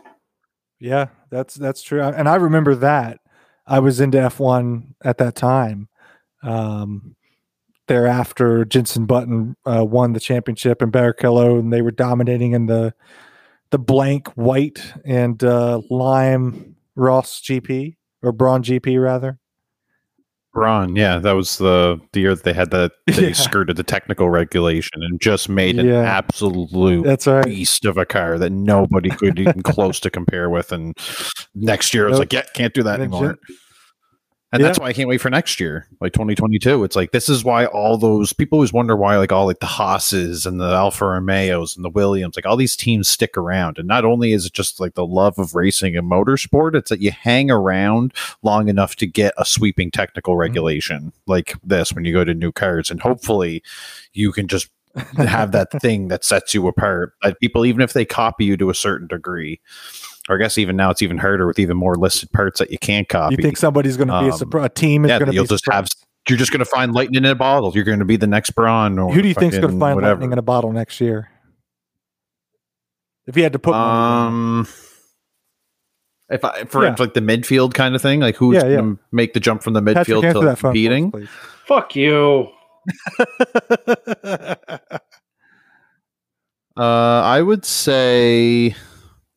Yeah, that's that's true. And I remember that. I was into F1 at that time. Um, thereafter, Jenson Button uh, won the championship in Barrichello, and they were dominating in the the blank white and uh, lime Ross GP or Brawn GP rather. Brawn, yeah, that was the the year that they had that they Yeah. skirted the technical regulation and just made an Yeah. absolute That's right. beast of a car that nobody could even close to compare with. And next year, I was like, yeah, can't do that And anymore. Jen- And that's why I can't wait for next year, like 2022. It's like this is why all those people always wonder why, like all like the Haas's and the Alfa Romeos and the Williams, like all these teams stick around. And not only is it just like the love of racing and motorsport, it's that you hang around long enough to get a sweeping technical mm-hmm. regulation like this when you go to new cars, and hopefully you can just have that thing that sets you apart. That people, even if they copy you to a certain degree, or I guess even now it's even harder with even more listed parts that you can't copy. You think somebody's going to be a, Um, surprise? a team is yeah, going to be you'll just have you're just going to find lightning in a bottle. You're going to be the next Brawn or Who do you think's going to find whatever. lightning in a bottle next year? If you had to put money down. um, if I for Yeah. like the midfield kind of thing, like who's Yeah, yeah. going to make the jump from the midfield answer to that phone beating? Fuck you. Uh, I would say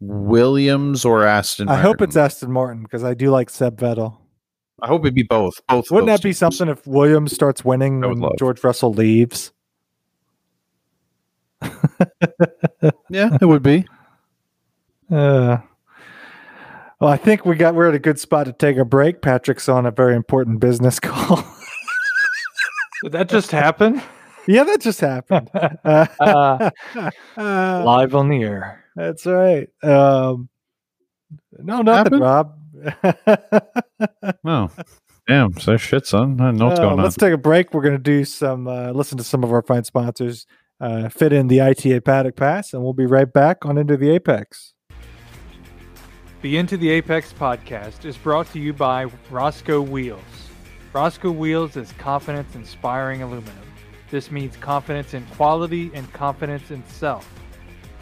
Williams or Aston. I hope it's Aston Martin because I do like Seb Vettel. I hope it'd be both. Both. Wouldn't those that be teams. something if Williams starts winning I would when love. George Russell leaves? Yeah, it would be. Uh, well, I think we got we're at a good spot to take a break. Patrick's on a very important business call. Did that just happen? yeah, that just happened. Uh, Uh, live on the air. That's right. Um, no, nothing, Happened? Rob. no. damn! So shit, son. I know what's Uh, going on. let's take a break. We're going to do some, uh, listen to some of our fine sponsors, uh, fit in the ITA Paddock Pass, and we'll be right back on Into the Apex. The Into the Apex podcast is brought to you by Roscoe Wheels. Roscoe Wheels is confidence inspiring aluminum. This means confidence in quality and confidence in self.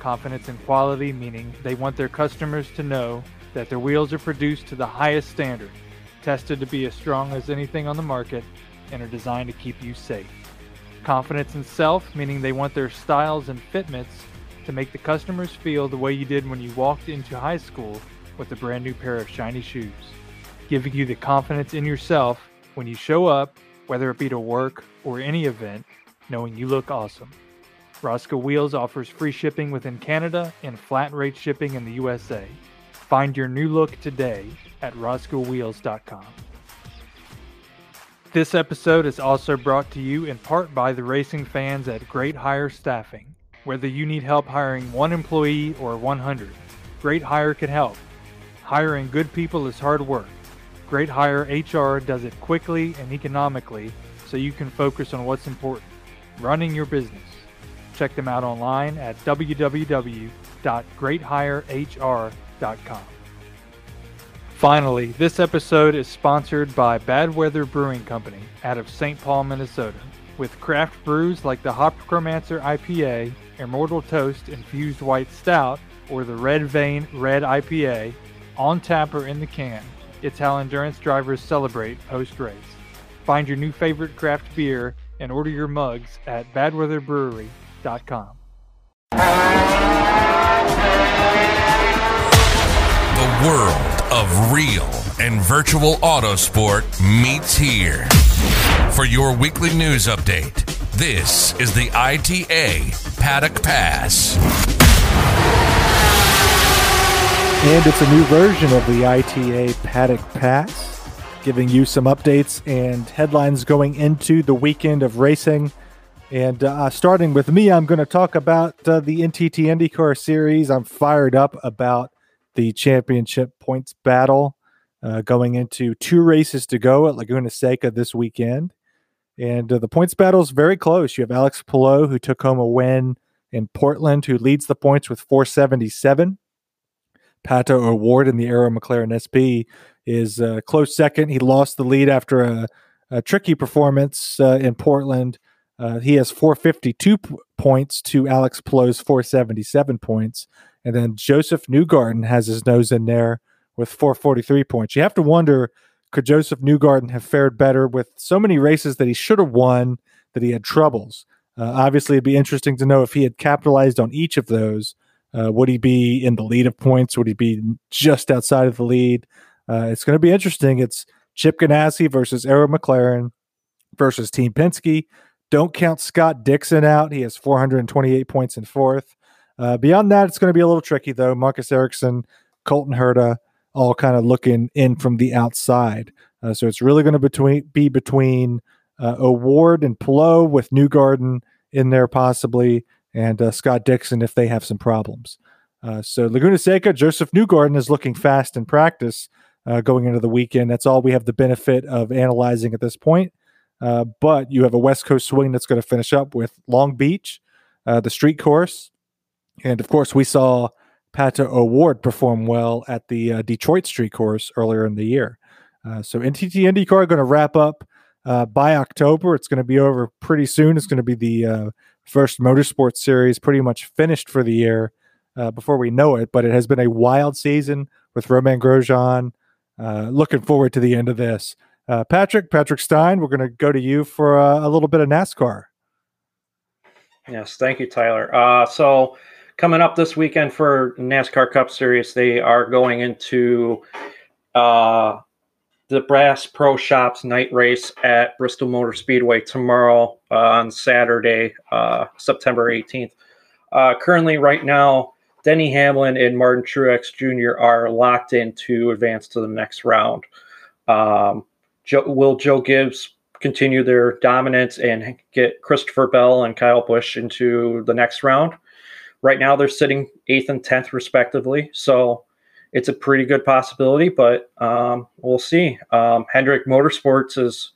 Confidence in quality meaning they want their customers to know that their wheels are produced to the highest standard, tested to be as strong as anything on the market, and are designed to keep you safe. Confidence in self meaning they want their styles and fitments to make the customers feel the way you did when you walked into high school with a brand new pair of shiny shoes, giving you the confidence in yourself when you show up, whether it be to work or any event, knowing you look awesome. Roscoe Wheels offers free shipping within Canada and flat rate shipping in the USA. Find your new look today at roscoewheels.com. This episode is also brought to you in part by the racing fans at Great Hire Staffing. Whether you need help hiring one employee or 100, Great Hire can help. Hiring good people is hard work. Great Hire HR does it quickly and economically so you can focus on what's important running your business. Check them out online at www.greathirehr.com. Finally, this episode is sponsored by Bad Weather Brewing Company out of St. Paul, Minnesota. With craft brews like the Hopchromancer IPA, Immortal Toast Infused White Stout, or the Red Vein Red IPA on tap or in the can. It's how endurance drivers celebrate post race. Find your new favorite craft beer and order your mugs at badweatherbrewery.com. The world of real and virtual autosport meets here. For your weekly news update, this is the ITA Paddock Pass. And it's a new version of the ITA Paddock Pass, giving you some updates and headlines going into the weekend of racing. And uh, starting with me, I'm going to talk about uh, the NTT IndyCar Series. I'm fired up about the championship points battle uh, going into two races to go at Laguna Seca this weekend. And uh, the points battle is very close. You have Alex Palou, who took home a win in Portland, who leads the points with 477. Pato O'Ward in the Arrow McLaren SP is uh, close second. He lost the lead after a, a tricky performance uh, in Portland. Uh, he has 452 p- points to Alex Palou's 477 points. And then Josef Newgarden has his nose in there with 443 points. You have to wonder could Josef Newgarden have fared better with so many races that he should have won that he had troubles? Uh, obviously, it'd be interesting to know if he had capitalized on each of those. Uh, would he be in the lead of points? Would he be just outside of the lead? Uh, it's going to be interesting. It's Chip Ganassi versus Arrow McLaren versus Team Penske. Don't count Scott Dixon out. He has 428 points in fourth. Uh, beyond that, it's going to be a little tricky, though. Marcus Ericsson, Colton Herta, all kind of looking in from the outside. Uh, so it's really going to between, be between uh, O'Ward and Palou with Newgarden in there possibly, and uh, Scott Dixon if they have some problems. Uh, so Laguna Seca, Josef Newgarden is looking fast in practice uh, going into the weekend. That's all we have the benefit of analyzing at this point. Uh, but you have a West Coast swing that's going to finish up with Long Beach, the street course, and of course we saw Pato O'Ward perform well at the uh, Detroit Street Course earlier in the year. Uh, so NTT IndyCar going to wrap up uh, by October. It's going to be over pretty soon. It's going to be the uh, first motorsports series pretty much finished for the year uh, before we know it. But it has been a wild season with Romain Grosjean. Uh, looking forward to the end of this. Patrick, Patrick Stein, we're going to go to you for a little bit of NASCAR. Yes, thank you, Tyler. so coming up this weekend for NASCAR Cup Series, they are going into uh, the Bass Pro Shops night race at Bristol Motor Speedway tomorrow uh, on Saturday, uh, September 18th. Uh, currently, right now, Denny Hamlin and Martin Truex Jr. are locked in to advance to the next round. Um, Joe, will Joe Gibbs continue their dominance and get Christopher Bell and Kyle Busch into the next round? Right now, they're sitting eighth and tenth respectively, so it's a pretty good possibility. But um, we'll see. Um, Hendrick Motorsports has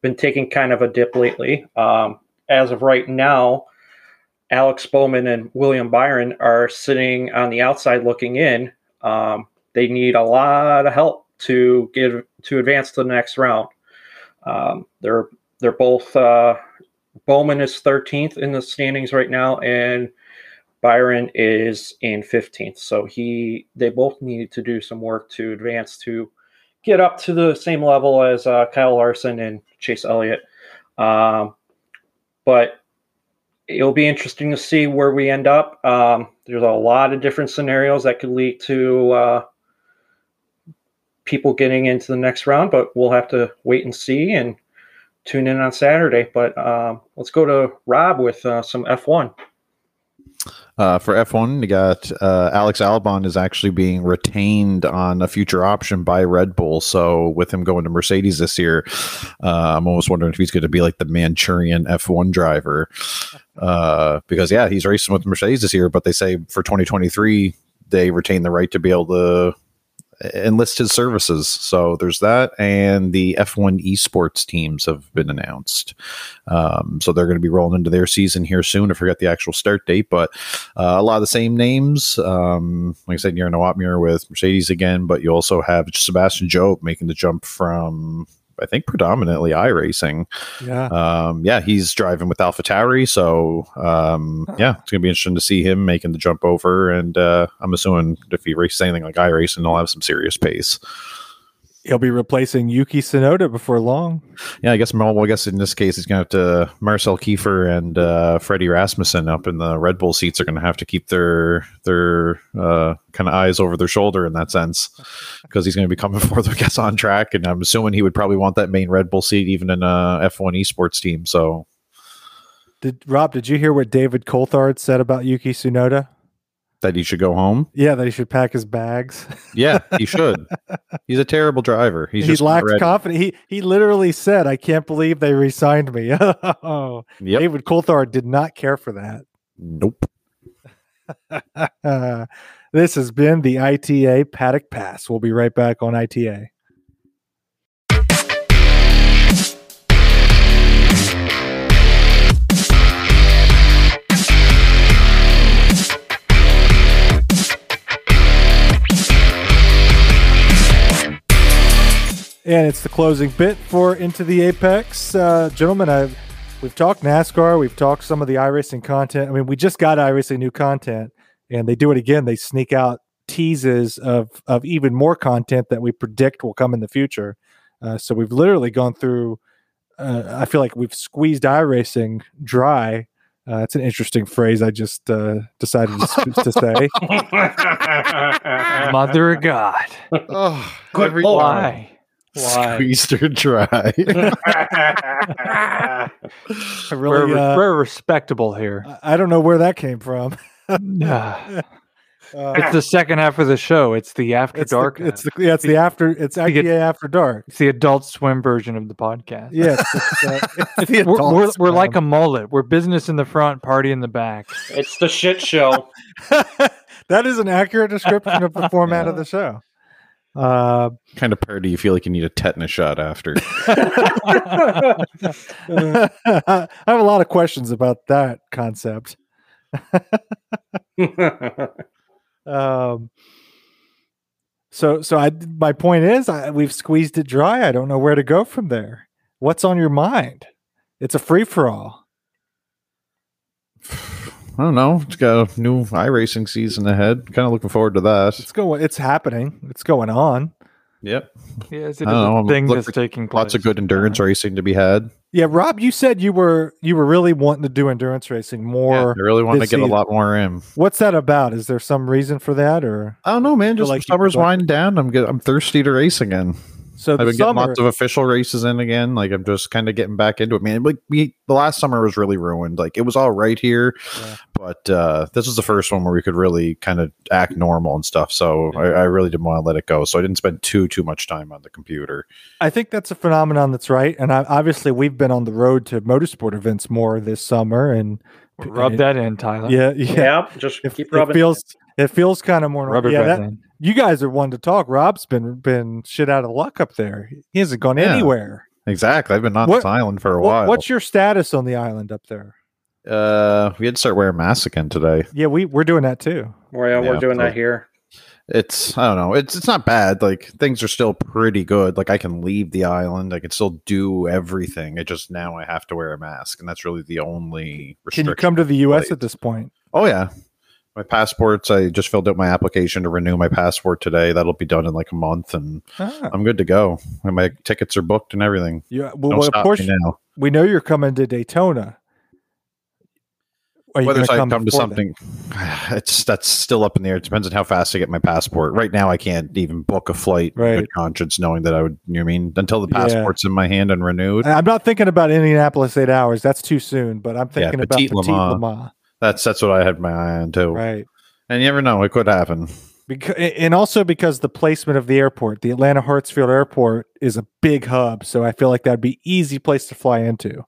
been taking kind of a dip lately. Um, as of right now, Alex Bowman and William Byron are sitting on the outside looking in. Um, they need a lot of help to get to advance to the next round. Um, they're they're both uh, Bowman is 13th in the standings right now, and Byron is in 15th. So he they both need to do some work to advance to get up to the same level as uh, Kyle Larson and Chase Elliott. Um, but it'll be interesting to see where we end up. Um, there's a lot of different scenarios that could lead to uh, people getting into the next round, but we'll have to wait and see and tune in on Saturday. But um, let's go to Rob with uh, some F1. Uh, for F1, you got uh, Alex Albon is actually being retained on a future option by Red Bull. So with him going to Mercedes this year, uh, I'm almost wondering if he's going to be like the Manchurian F1 driver. Uh, because yeah, he's racing with Mercedes this year, but they say for 2023 they retain the right to be able to enlist his services. So there's that, and the F1 esports teams have been announced. Um, so they're going to be rolling into their season here soon. I forget the actual start date, but uh, a lot of the same names. Um, like I said, Jarno Opmeer with Mercedes again, but you also have Sebastian Job making the jump from I think predominantly iRacing. Yeah. Um, yeah, he's driving with Alpha Tauri, so um, yeah, it's gonna be interesting to see him making the jump over. And uh, I'm assuming if he races anything like iRacing, he'll have some serious pace. He'll be replacing Yuki Tsunoda before long. Yeah, I guess. Well, I guess in this case, he's going to have to. Marcel Kiefer and uh, Freddie Rasmussen up in the Red Bull seats are going to have to keep their their uh, kind of eyes over their shoulder in that sense, because he's going to be coming forth with guess, on track, and I'm assuming he would probably want that main Red Bull seat even in a F1 esports team. So, Did Rob? Did you hear what David Coulthard said about Yuki Tsunoda? That he should go home. Yeah, that he should pack his bags. Yeah, he should. he's a terrible driver. He's he ready. confidence. He he literally said, "I can't believe they re-signed me." oh, Yep. David Coulthard did not care for that. Nope. This has been the ITA Paddock Pass. We'll be right back on ITA. And it's the closing bit for Into the Apex. Uh, gentlemen, I've, we've talked NASCAR, we've talked some of the iRacing content. I mean, we just got iRacing new content, and they do it again. They sneak out teases of, of even more content that we predict will come in the future. Uh, so we've literally gone through, uh, I feel like we've squeezed iRacing dry. Uh, it's an interesting phrase I just uh, decided to, to say. Mother of God. Oh, Good every lord. Why? Why? Squeezed her dry. I We're, really, uh, we're respectable here. I- I don't know where that came from. Uh, It's the second half of the show. It's the after it's dark. The, it's the yeah, it's the after it's You get- ITA after dark. it's the adult swim version of the podcast. Yes, it's, uh, it's the We're, we're, adults, we're like a mullet. We're business in the front, party in the back. it's the shit show. that is an accurate description of the format of the show. Uh, kind of party you feel like you need a tetanus shot after. I have a lot of questions about that concept. Um, so, so I my point is, I, we've squeezed it dry. I don't know where to go from there. What's on your mind? It's a free for all. I don't know. It's got a new iRacing season ahead. Kind of looking forward to that. It's going. It's happening. It's going on. Yep. Yeah, it is I don't know. thing Look that's taking place. Lots of good endurance uh-huh. racing to be had. Yeah, Rob, you said you were you were really wanting to do endurance racing Yeah, more. I really want to this get a lot more in. What's that about? Is there some reason for that, or I don't know, man. Just like like summer's could winding down. I'm good. I'm thirsty to race again. So I've the been getting lots of official races in again. Like I'm just kind of getting back into it, man. Like we, the last summer was really ruined. Like it was all right here, Yeah. but uh, this was the first one where we could really kind of act normal and stuff. So I, I really didn't want to let it go. So I didn't spend too too much time on the computer. I think that's a phenomenon that's right, and I, obviously we've been on the road to motorsport events more this summer, and Rub that in, Tyler. yeah, yeah. yeah, just It, keep it rubbing. feels it feels kind of more. Rub it yeah, that, you guys are one to talk. Rob's been been shit out of luck up there. He hasn't gone Yeah. anywhere. Exactly. I've been on What- this island for a What- while. what's your status on the island up there? uh, we had to start wearing masks again today. Yeah, we we're doing that too. Well, yeah, we're doing that here. It's I don't know. It's it's not bad. Like things are still pretty good. Like I can leave the island. I can still do everything. It just now I have to wear a mask, and that's really the only Can restriction. you come to the U.S. place. at this point? Oh yeah. My passports. I just filled out my application to renew my passport today. That'll be done in like a month, and Ah, I'm good to go. And my tickets are booked and everything. yeah. Well, Don't of course, now. we know you're coming to Daytona. Whether I come to before then? something, it's that's still up in the air. It depends on how fast I get my passport. Right now, I can't even book a flight Right. good conscience, knowing that I would. You know what I mean, until the Yeah. passport's in my hand and renewed. I'm not thinking about Indianapolis eight hours. That's too soon. But I'm thinking about Petit Petit Le Le Mans. Mans. That's that's what I had my eye on too. Right. And you never know, it could happen. Because, and also because the placement of the airport, the Atlanta Hartsfield Airport is a big hub, so I feel like that'd be easy place to fly into.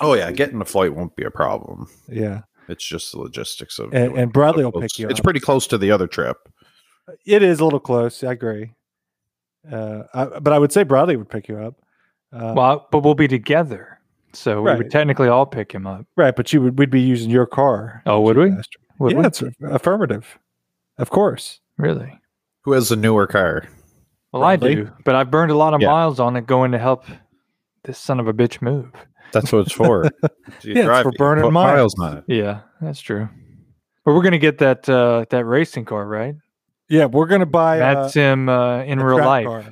Oh yeah, getting a flight won't be a problem. Yeah, It's just the logistics of. and, and. Bradley will Close- pick you Up. It's pretty close to the other trip. It is a little close. I agree, uh, I, but I would say Bradley would pick you up. Uh, Well, but we'll be together, so we Right. would technically all pick him up. right, but you would we'd be using your car. Oh, would we? bastard. Would yeah, we? it's affirmative. Of course. Really? Who has the newer car? Well, I do, but I've burned a lot of Yeah. miles on it going to help this son of a bitch move. That's what it's for. So you Yeah, it's for burning put miles. on it. Yeah, that's true. But we're gonna get that uh, that racing car, right? Yeah, we're gonna buy uh, That's him uh, in real life. car.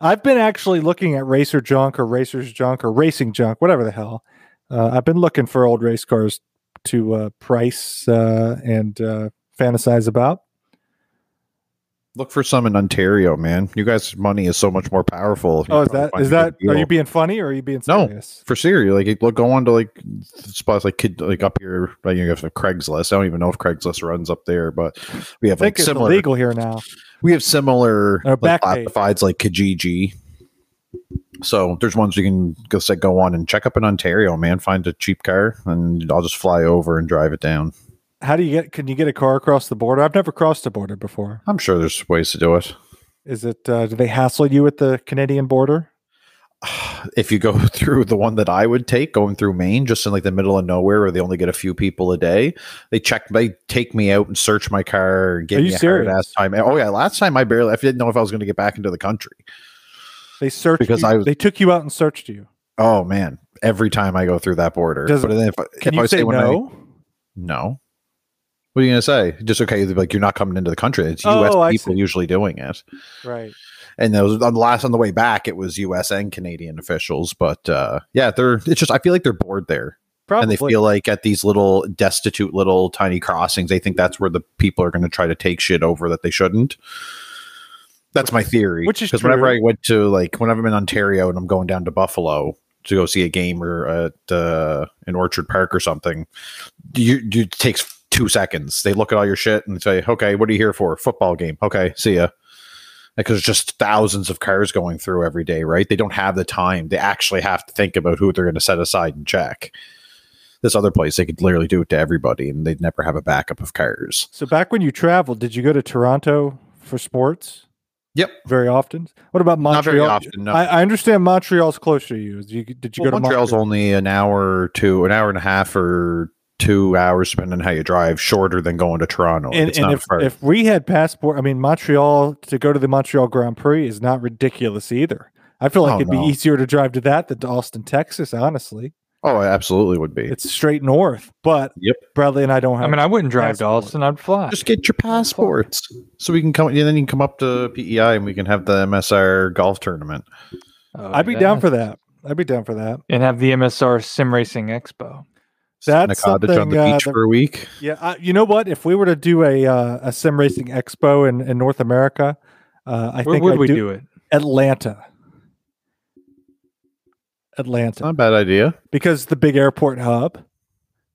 I've been actually looking at racer junk or racers junk or racing junk, whatever the hell. Uh, I've been looking for old race cars to uh, price uh, and uh, fantasize about. Look for some in Ontario, man. You guys' money is so much more powerful. Oh, is that is that? Are you being funny or are you being serious? No. for serious? Like, look, go on to like spots like kid, like up here. Like you have Craigslist. I don't even know if Craigslist runs up there, but we I have think like it's similar. illegal here now. We have similar like, classifieds like Kijiji. So there's ones you can go say go on and check up in Ontario, man. Find a cheap car, and I'll just fly over and drive it down. How do you get? Can you get a car across the border? I've never crossed the border before. I'm sure there's ways to do it. Is it? Uh, do they hassle you at the Canadian border? if you go through the one that I would take, going through Maine, just in like the middle of nowhere where they only get a few people a day, they check, they take me out and search my car and give Are me a serious? hard ass time. Oh yeah, last time I barely, I didn't know if I was going to get back into the country. They searched Because you- I was- they took you out and searched you. Oh man, every time I go through that border. Does- but then if, Can if you I say when I- no? no. What are you going to say? Just okay, like you're not coming into the country. It's Oh, U.S. People usually doing it. Right. And those on the last on the way back it was US and Canadian officials but uh yeah they're it's just I feel like they're bored there. Probably. and they feel like at these little destitute little tiny crossings they think that's where the people are going to try to take shit over that they shouldn't. That's my theory Which is because whenever. I went to like whenever I'm in Ontario and I'm going down to Buffalo to go see a game or at uh, in Orchard Park or something you, you it takes two seconds. They look at all your shit and say okay what are you here for? Football game. Okay see ya because there's just thousands of cars going through every day, right? They don't have the time. They actually have to think about who they're going to set aside and check. This other place, they could literally do it to everybody, and they'd never have a backup of cars. So back when you traveled, did you go to Toronto for sports? Yep. Very often. What about Montreal? Not very often. No. I, I understand Montreal's closer to you. Did you, did you Well, go to Montreal's Montreal? only an hour to an hour and a half or two hours, depending on how you drive, shorter than going to Toronto. And, it's and not if, far. if we had passport, I mean, Montreal to go to the Montreal Grand Prix is not ridiculous either. I feel like Oh, it'd no. be easier to drive to that than to Austin, Texas. Honestly, oh, it absolutely would be. it's straight north. But Yep. Bradley and I don't have. I mean, I wouldn't drive to. Austin. I'd fly. Just get your passports so we can come. And then you can come up to PEI and we can have the MSR golf tournament. Oh, I'd be yeah. down for that. I'd be down for that. and have the MSR Sim Racing Expo. That's in a cottage on the uh, beach that- for a week. Yeah, uh, you know what? If we were to do a uh, a sim racing expo in, in North America, uh, I Where think would I'd we do, do it? Atlanta. Atlanta, Not a bad idea. because the big airport hub.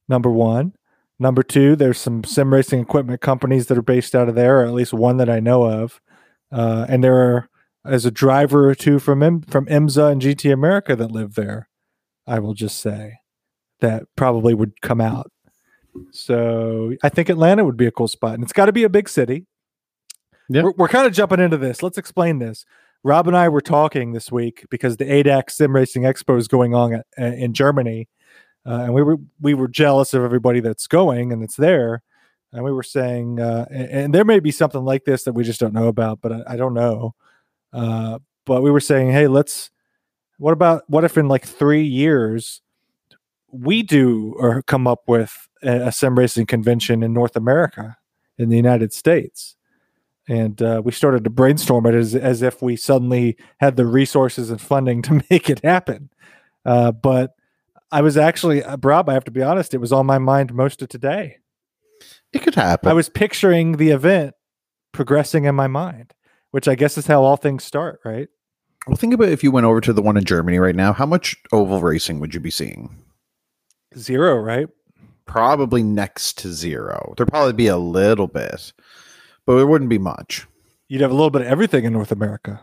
Number one, number two. There's some sim racing equipment companies that are based out of there, or at least one that I know of. Uh, and there are, as a driver or two from M- from IMSA and GT America that live there. I will just say that probably would come out. So I think Atlanta would be a cool spot, and it's got to be a big city. Yeah. We're, we're kind of jumping into this. Let's explain this. Rob and I were talking this week because the ADAC Sim Racing Expo is going on at, uh, in Germany, uh, and we were we were jealous of everybody that's going and that's there, and we were saying, uh, and, and there may be something like this that we just don't know about, but I, I don't know. Uh, but we were saying, hey, let's. What about what if in like three years we do or come up with a, a sim racing convention in North America, in the United States? and uh, we started to brainstorm it as, as if we suddenly had the resources and funding to make it happen. Uh, but I was actually, uh, Rob, I have to be honest, it was on my mind most of today. It could happen. I was picturing the event progressing in my mind, which I guess is how all things start, right? well, think about if you went over to the one in Germany right now. How much oval racing would you be seeing? Zero, right? Probably next to zero. There'd probably be a little bit, but it wouldn't be much. You'd have a little bit of everything in North America.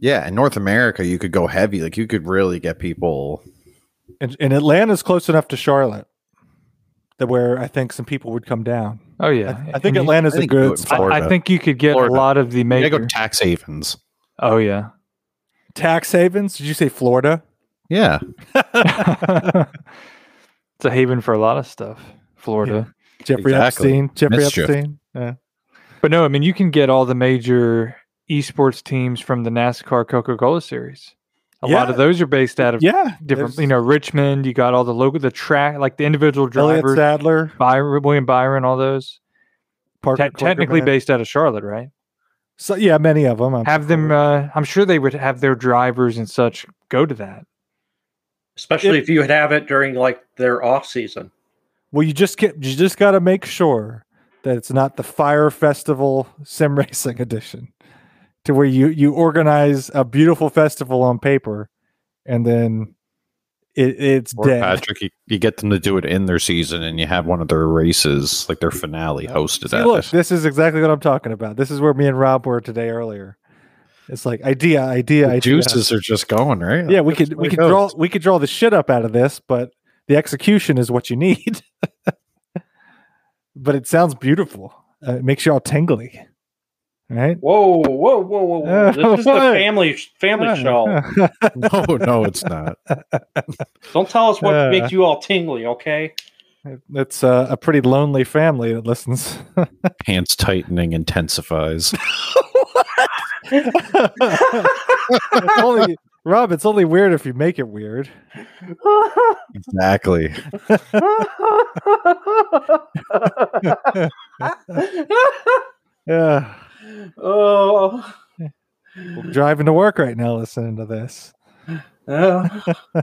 Yeah, in North America, you could go heavy. Like you could really get people. And, and Atlanta's close enough to Charlotte that where I think some people would come down. Oh I, yeah, I think And Atlanta's I a think you good would. Florida. I, I think you could get Florida. a lot of the major. gotta go tax havens. oh yeah. Tax havens? Did you say Florida? Yeah, it's a haven for a lot of stuff, Florida. Jeffrey Exactly. Epstein. Jeffrey Mischief. Epstein. Yeah. But no, I mean you can get all the major esports teams from the NASCAR Coca Cola series. A lot of those are based out of Yeah, different. there's You know, Richmond. You got all the local, the track, like the individual Elliott drivers. Sadler, Byron, William Byron, all those. Parker Te- technically based out of Charlotte, right? So yeah, many of them. I'm Have them. Uh, I'm sure they would have their drivers and such go to that. Especially If- if you have it during like their off season. well, you just get you just got to make sure that it's not the Fire Festival Sim Racing Edition, to where you you organize a beautiful festival on paper, and then it, it's Or dead. Patrick, you, you get them to do it in their season, and you have one of their races, like their finale, hosted See, at look, it. this is exactly what I'm talking about. This is where me and Rob were today earlier. It's like idea, idea, The idea. juices are just going right. Yeah, we That's could we it could draw we could draw the shit up out of this, but the execution is what you need. but it sounds beautiful. Uh, it makes you all tingly, right? Whoa, whoa, whoa, whoa! whoa. Uh, this is the what? family family show. No, no, it's not. Don't tell us what Uh. makes you all tingly, okay? it's uh, a pretty lonely family that listens. Pants tightening intensifies. It's only Rob. It's only weird if you make it weird. exactly. Yeah, oh, I'm driving to work right now, listening to this. yeah. All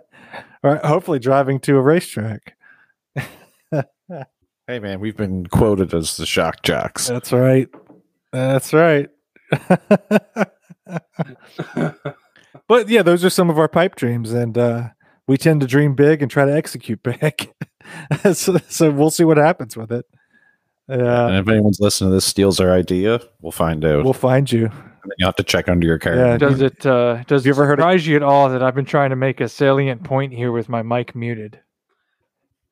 right, hopefully driving to a racetrack. Hey, man, we've been quoted as the shock jocks. That's right. That's right. but yeah, those are some of our pipe dreams, and uh, we tend to dream big and try to execute big. so, so we'll see what happens with it. And Yeah, if anyone's listening to this steals our idea, we'll find out. we'll find you. And you have to check under your car. Yeah. Does it? Uh, does you it ever heard of- surprise you at all that I've been trying to make a salient point here with my mic muted?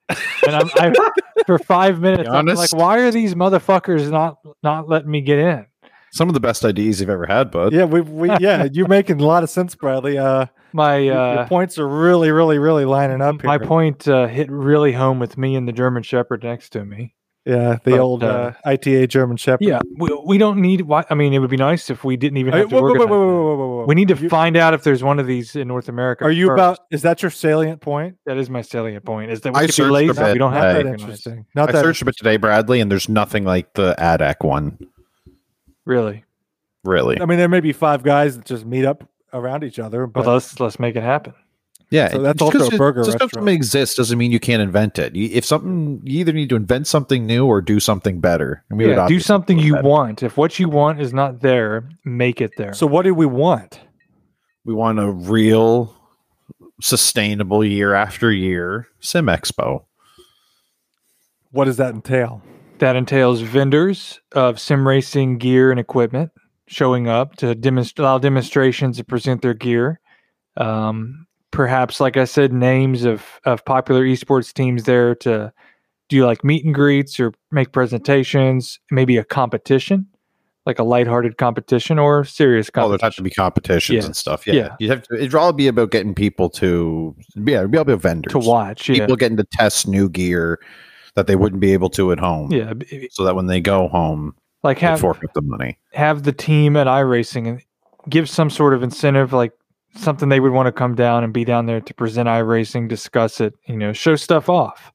and I'm, I, for five minutes, I'm like, why are these motherfuckers not not letting me get in? Some of the best ideas you've ever had, bud. Yeah, we, we yeah, you're making a lot of sense, Bradley. Uh, My your- your uh, points are really, really, really lining up here. my point uh, hit really home with me and the German Shepherd next to me. Yeah, the But, old uh, uh, ITA German Shepherd. Yeah, we, we don't need. Why? I mean, it would be nice if we didn't even Hey, have to whoa. We need to You- find out if there's one of these in North America. Are you first. about? Is that your salient point? That is my salient point. Is that I we could be searched a bit, We don't have to that organize. interesting. Not I that searched a bit today, Bradley, and there's nothing like the ADAC one. Really? Really? I mean, there may be five guys that just meet up around each other, but Well, let's let's make it happen. Yeah, So that's just 'cause also a it- burger Just because restaurant. something exists doesn't mean you can't invent it. You, if something, you either need to invent something new or do something better. And we would Yeah, do something you better. want. If what you want is not there, make it there. so what do we want? We want a real, sustainable year after year sim expo. What does that entail? That entails vendors of sim racing gear and equipment showing up to demonst- allow demonstrations to present their gear. Um, perhaps, like I said, names of of popular esports teams there to do like meet and greets or make presentations. Maybe a competition, like a lighthearted competition or serious Oh, there'd have to be competitions Yeah. and stuff. Yeah, Yeah. you'd have to. It'd all be about getting people to, yeah, it'd be all about vendors to watch. Yeah, People getting to test new gear that they wouldn't be able to at home. yeah. So that when they go home, Like have fork up the money. have the team at iRacing and give some sort of incentive, like something they would want to come down and be down there to present iRacing, discuss it, you know, show stuff off.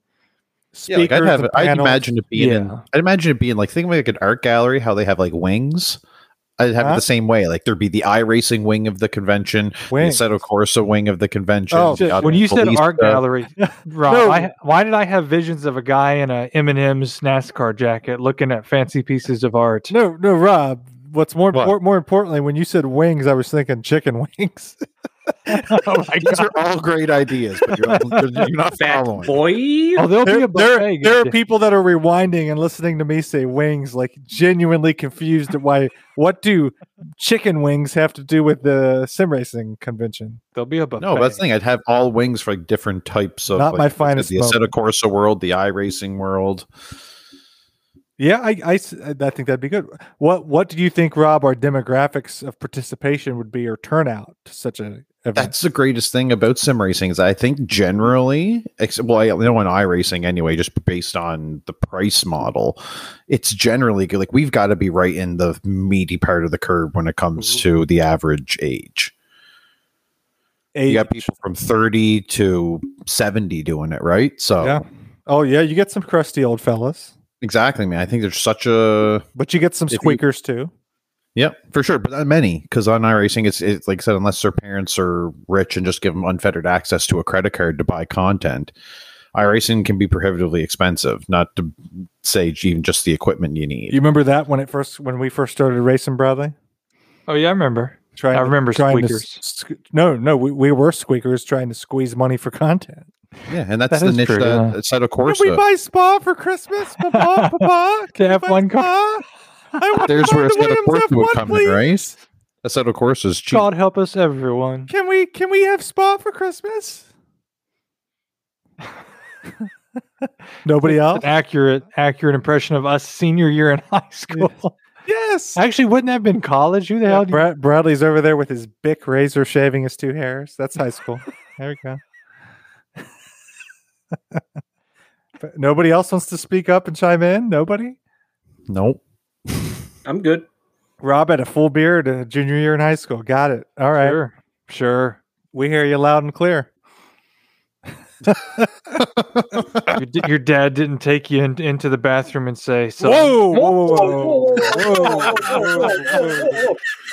Yeah, like I'd have. I'd imagine it being. In, I'd imagine it being like think of like an art gallery, how they have like wings. I'd have it the same way. Like there'd be the iRacing wing of the convention, Wings. the Assetto Corsa wing of the convention. Oh, the When you said Automobilista. art gallery, Rob, No. I, why did I have visions of a guy in a M&M's NASCAR jacket looking at fancy pieces of art? No, no, Rob. What's more What? impor- more importantly, when you said wings, I was thinking chicken wings. oh my These God. are all great ideas, but you're, you're not Fat following. boy. Oh, there'll be there, a there, buffet. there are people that are rewinding and listening to me say wings, like genuinely confused at why. What do chicken wings have to do with the sim racing convention? There'll be a buffet. No, but that's the thing. I'd have all wings for like different types of. Not like, my like finest The Assetto Corsa world, the iRacing world. Yeah, I, I s- I think that'd be good. What What do you think, Rob? Our demographics of participation would be or turnout to such a event. That's the greatest thing about sim racing is I think generally, well, I know in iRacing anyway, just based on the price model, it's generally good. Like we've got to be right in the meaty part of the curve when it comes Mhm. to the average age. You got people from 30 to 70 doing it, right? So Yeah. Oh yeah, you get some crusty old fellas, exactly, man. I think there's such a but you get some If you- squeakers too. Yep, for sure, but not many because on iRacing, it's, it's like I said, unless their parents are rich and just give them unfettered access to a credit card to buy content, iRacing can be prohibitively expensive. Not to say even just the equipment you need. You remember that when it first when we first started racing, Bradley? Oh yeah, I remember. Trying I remember trying to squeakers. s- sque- no, no, we, we were squeakers trying to squeeze money for content. yeah, and that's That the is niche true, that yeah. Assetto Can we buy Spa for Christmas, Papa? Papa, To Can have one car? Spa? I want There's where buy the Assetto Williams Corsa would F1, come in, please. right? Assetto Corsa is cheap. God help us, everyone. Can we can we have Spa for Christmas? Nobody else? An accurate, accurate impression of us senior year in high school. Yes. Actually, wouldn't that have been college? Who the Yeah, hell? do you- Bradley's over there with his Bic razor shaving his two hairs. That's high school. there we go. Nobody else wants to speak up and chime in. Nobody. Nope. I'm good. Rob had a full beard in junior year in high school. Got it. All right. Sure, sure. We hear you loud and clear. Your, d- your dad didn't take you in, into the bathroom and say, "So Whoa! Whoa!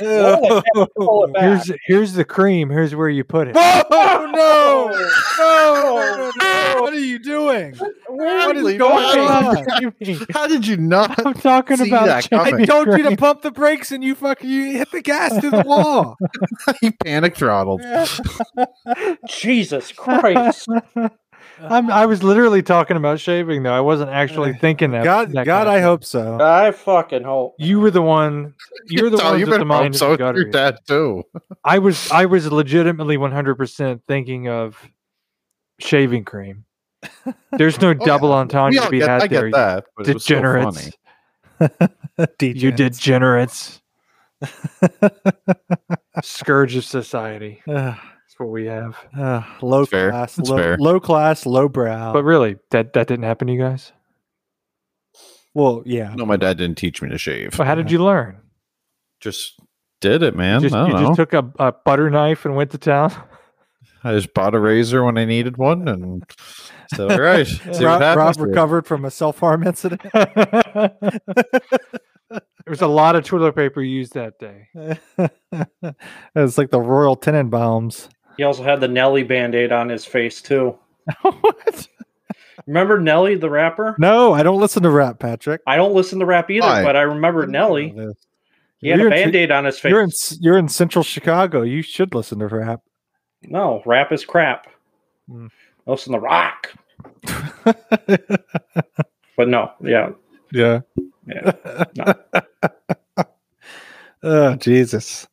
Whoa! whoa, whoa. here's here's the cream. Here's where you put it." Oh no! No! no, no. What are you doing? What is going why? on? What do you mean? How did you not? I'm talking See about. that I coming. told you to pump the brakes and you fucking you hit the gas to the wall. he panic throttled. Jesus Christ. I'm, I was literally talking about shaving, though. I wasn't actually thinking that. God, that God, I hope so. I fucking hope. You were the one. You're the one you with the better mind hope so. the Your gutter. dad too. I was I was legitimately 100% thinking of shaving cream. There's no Oh, double yeah. entendre We to be get, had I there. get that, but it was so degenerates. funny. you degenerates. Scourge of society. Ugh, That's what we have. ugh, low It's fair. class, It's low, fair. low class, low brow. But really, that that didn't happen to you guys. well, yeah. No, my dad didn't teach me to shave. So how did you learn? Just did it, man. Just, I you don't know. just took a, a butter knife and went to town. I just bought a razor when I needed one, and said, "All right, see what Rob, Rob recovered from a self harm incident. there was a lot of toilet paper used that day. it's like the Royal Tenenbaums. He also had the Nelly band aid on his face, too. what? Remember Nelly, the rapper? No, I don't listen to rap, Patrick. I don't listen to rap either, Why? but I remember Nelly. He had You're a band aid on his face. You're in you're in Central Chicago. You should listen to rap. No, rap is crap. Hmm. Listen to rock. But no, yeah. yeah. Yeah. No. Oh Jesus.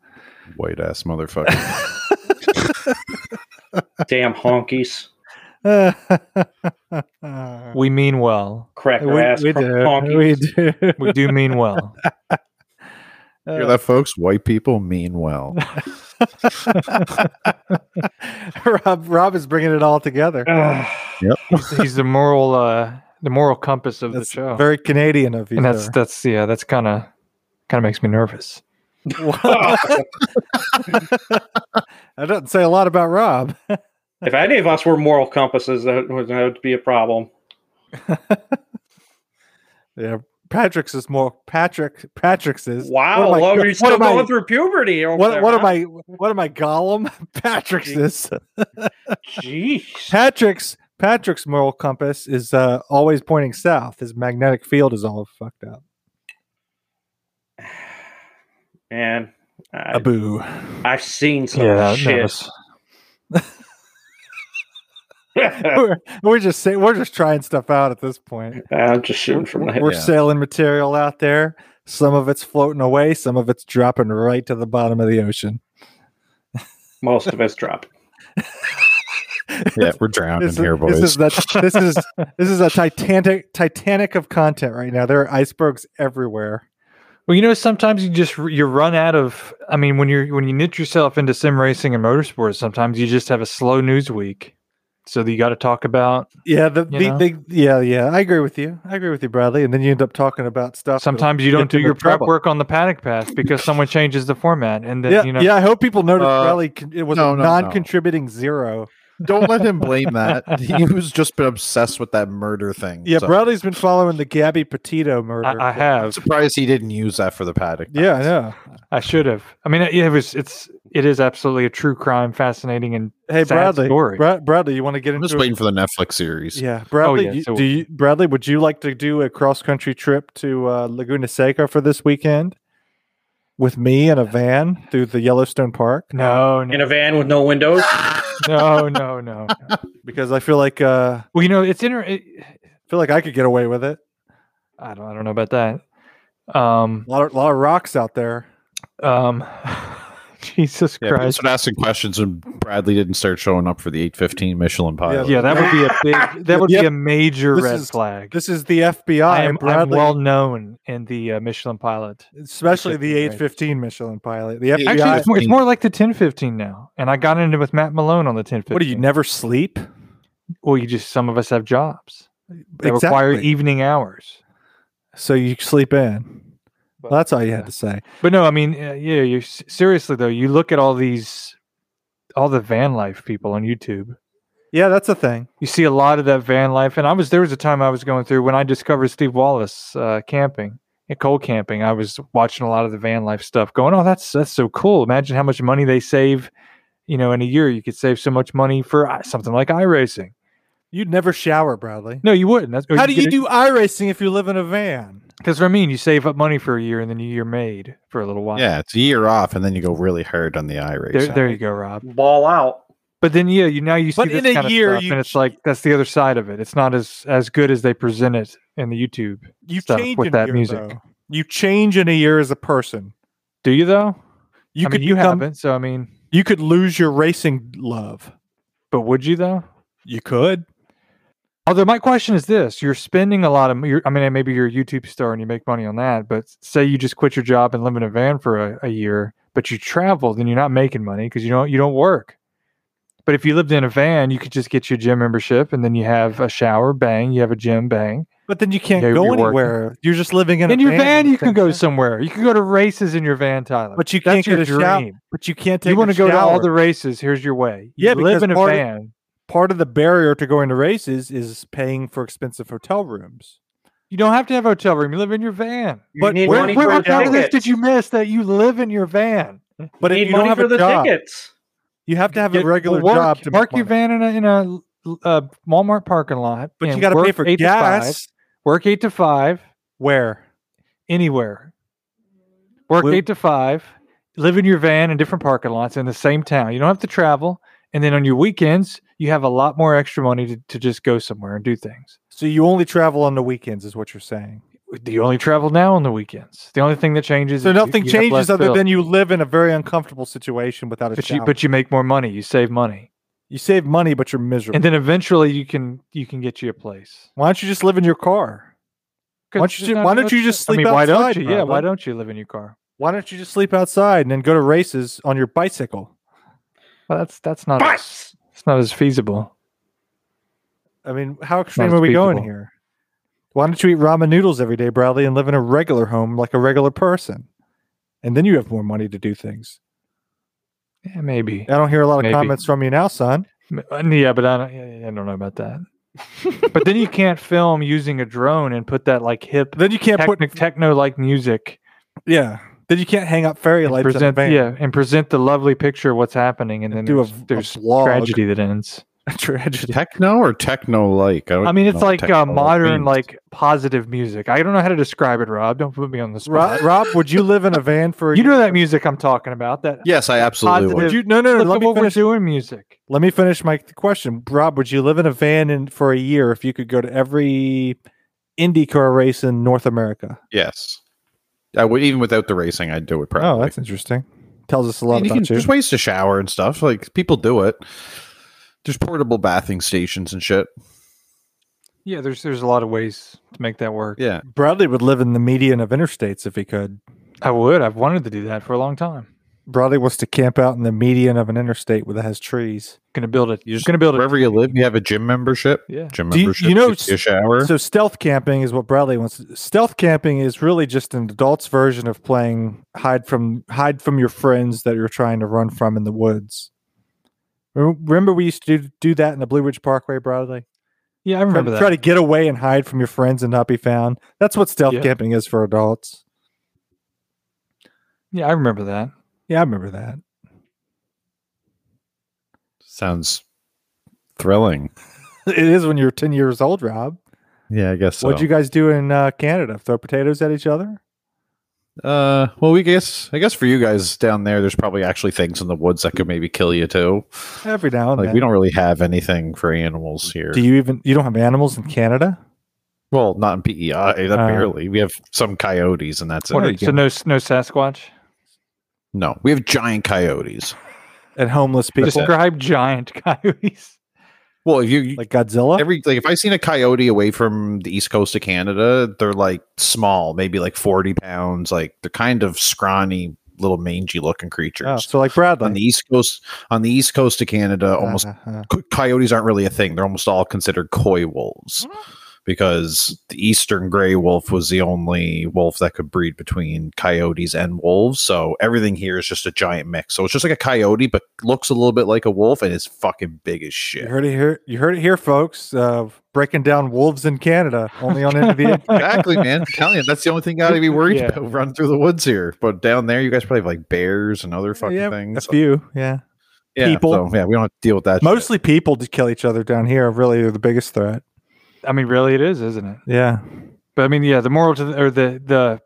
White ass motherfucker. Damn honkies. We mean well. Crack we, ass. we do. honkies. We do. We do mean well. Hear that, folks? White people mean well. Rob Rob is bringing it all together. Ugh. He's, he's the moral, uh, the moral compass of That's the show. very Canadian of you. and that's that's yeah, that's kind of kind of makes me nervous. that doesn't say a lot about Rob. if any of us were moral compasses, that would, that would be a problem. yeah, Patrick's is more Patrick. Patrick's is Wow, What am I, you're what still am I- going through puberty. what, there, what huh? am I? What am I? Gollum. Patrick's is Jeez. Patrick's. Patrick's moral compass is uh, always pointing south. His magnetic field is all fucked up. Man, I, A boo. I've seen some yeah, shit. was, we're, we're just saying we're just trying stuff out at this point. I'm just shooting from the hip. We're Yeah. sailing material out there. Some of it's floating away. Some of it's dropping right to the bottom of the ocean. Most of us drop. yeah, we're drowning This, here, is- boys. this is that. This is this is a Titanic Titanic of content right now. There are icebergs everywhere. Well, you know, sometimes you just you run out of. I mean, when you're when you knit yourself into sim racing and motorsports, sometimes you just have a slow news week. So you got to talk about. Yeah, the, You the, the yeah yeah I agree with you. I agree with you, Bradley. And then you end up talking about stuff. Sometimes you don't do them in your prep trouble. work on the paddock pass because someone changes the format, and then Yeah, you know. yeah. I hope people notice Uh, Bradley. It was no, a no, no. non-contributing zero. Don't let him blame that. He was just been obsessed with that murder thing. Yeah, so Bradley's been following the Gabby Petito murder. I, I I'm have. surprised he didn't use that for the paddock. Yeah, I know. I should have. I mean, it, it was. It's. It is absolutely a true crime, fascinating, and Hey, Sad Bradley. story. Bra- Bradley, you want to get I'm into? just waiting for the Netflix series. Yeah, Bradley. yeah, so- do you, Bradley? Would you like to do a cross-country trip to uh, Laguna Seca for this weekend with me in a van through the Yellowstone Park? no, no, In a van with no windows. No, no, no. Because I feel like uh, Well, you know, it's inter. It, I feel like I could get away with it. I don't. I don't know about that. Um. A lot of, lot of rocks out there. Um. Jesus Yeah, people Christ. started asking questions and Bradley didn't start showing up for the 815 Michelin pilot. Yeah, that would be a big. That would Yep. be a major This rid is- flag. This is the FBI. I am, I'm well known in the uh, Michelin pilot. especially the 815, Michelin pilot. The FBI. Actually, it's more, it's more like the 1015 now. And I got into with Matt Malone on the 1015. what do you never sleep? Well, you just some of us have jobs that require evening hours. so you sleep in. But, Well, that's all you yeah. had to say. But no, I mean, uh, yeah, you seriously though, you look at all these, all the van life people on YouTube. Yeah, that's a thing. You see a lot of that van life, and I was there was a time I was going through when I discovered Steve Wallis uh, camping and cold camping. I was watching a lot of the van life stuff, going, "Oh, that's that's so cool! Imagine how much money they save." You know, in a year, you could save so much money for uh, something like iRacing. You'd never shower, Bradley. No, you wouldn't. That's, How do you do iRacing if you live in a van? Because I mean, you save up money for a year, and then you're made for a little while. Yeah, it's a year off, and then you go really hard on the iRace. there, there you go, Rob. Ball out. But then, yeah, you now you see But this in a kind of year, stuff, you- and it's like that's the other side of it. It's not as as good as they present it in the YouTube. You stuff change with in a that year, music. though. You change in a year as a person. Do you though? You I could mean, you become- haven't, so I mean, You could lose your racing love. but would you though? You could. Although my question is this: You're spending a lot of. I mean, maybe you're a YouTube star and you make money on that, but say you just quit your job and live in a van for a, a year, but you travel, then you're not making money because you don't you don't work. But if you lived in a van, you could just get your gym membership, and then you have a shower, bang. You have a gym, bang. But then you can't Yeah, go you're working. anywhere. You're just living in, a van. In your van, you can go somewhere. You can go to races in your van, Tyler. But you That's can't your get a shower. dream. But you can't take. You want to go to all the races? Here's your way. You Yeah, live in a part of- van. Part of the barrier to going to races is paying for expensive hotel rooms. You don't have to have a hotel room. You live in your van. You But need Where, money where for what part of this tickets. did you miss that you live in your van? But You if need you don't money have for a the job, tickets. you have to have Get- a regular work, job to park your van in a in a uh, Walmart parking lot. But you got to pay work for eight to five. gas. Work eight to five Where? anywhere. Work Will- eight to five. Live in your van in different parking lots in the same town. You don't have to travel. And then on your weekends, you have a lot more extra money to, to just go somewhere and do things. So you only travel on the weekends, is what you're saying. Do you only travel now on the weekends? The only thing that changes. So is you- nothing you have changes other bill. than you live in a very uncomfortable situation without a but shower. you but you make more money. You save money, you save money, but you're miserable. and then eventually you can you can get you a place. why don't you just live in your car? Why don't you there's ju- not why don't you just I mean, sleep why don't you? Yeah, why don't you live in your car? Why don't you just sleep outside and then go to races on your bicycle? Well, that's that's not as, it's not as feasible. I mean, how extreme are we going here? Why don't you eat ramen noodles every day, Bradley, and live in a regular home like a regular person? And then you have more money to do things. Yeah, maybe. I don't hear a lot of Maybe. comments from you now, son. Uh, Yeah, but I don't, I don't know about that. but then you can't film using a drone and put that like hip Then you can't put techno techno like music. yeah. Then you can't hang up fairy and lights. in a present van. yeah, and present the lovely picture of what's happening, and then do there's, a there's vlog. tragedy that ends. tragedy. Techno or techno like? I mean, it's like uh, modern, like positive music. I don't know how to describe it, Rob. Don't put me on the Rob, spot. Rob, would you live in a van for? a you know that music I'm talking about. That Yes, I absolutely Positive- would. Would you? No, no, no. look Let at me what finish. we're doing. Music. Let me finish my question. Rob, would you live in a van in, for a year if you could go to every IndyCar race in North America? Yes. I would even without the racing, I'd do it probably. Oh, that's interesting. Tells us a lot And you about can, you. There's ways to shower and stuff. Like people do it. There's portable bathing stations and shit. Yeah, there's there's a lot of ways to make that work. Yeah. Bradley would live in the median of interstates if he could. I would. I've wanted to do that for a long time. Bradley wants to camp out in the median of an interstate where that has trees. Gonna build it. You're just gonna build it. wherever you live. You have a gym membership. Yeah. Gym Do you- membership. you know- you a shower. So stealth camping is what Bradley wants. Stealth camping is really just an adult's version of playing hide from hide from your friends that you're trying to run from in the woods. Remember we used to do, do that in the Blue Ridge Parkway, Bradley? Yeah, I remember to- that. try to get away and hide from your friends and not be found. That's what stealth Yeah. camping is for adults. yeah, I remember that. Yeah, I remember that. Sounds thrilling. It is when you're 10 years old, Rob. Yeah, I guess so. What'd you guys do in uh, Canada? Throw potatoes at each other? Uh, well, we guess I guess for you guys down there, there's probably actually things in the woods that could maybe kill you too. Every now and Like then. we don't really have anything for animals here. Do you even you don't have animals in Canada? well, not in PEI, not Uh, barely. We have some coyotes, and that's it. What There are, you so no no Sasquatch. No, we have giant coyotes. And homeless people Describe giant coyotes. Well, if you like Godzilla? every like if I seen a coyote away from the east coast of Canada, they're like small, maybe like forty pounds. Like they're kind of scrawny, little mangy looking creatures. oh, so like Bradley. on the east coast, on the east coast of Canada, almost Uh-huh. co- coyotes aren't really a thing. They're almost all considered coy wolves because the eastern gray wolf was the only wolf that could breed between coyotes and wolves. So everything here is just a giant mix. So it's just like a coyote, but looks a little bit like a wolf and is fucking big as shit. You shit. heard it here. You heard it here, folks. Uh, breaking down wolves in Canada, only on Into exactly, man. I'm telling you, that's the only thing you got to be worried Yeah. about running through the woods here. But down there, you guys probably have like bears and other fucking yeah, things. a few. Yeah, yeah, people. So, yeah, we don't have to deal with that. shit. mostly people to kill each other down here. Really, are the biggest threat. I mean, really, it is, isn't it? Yeah, But I mean, yeah, the moral to the, or the the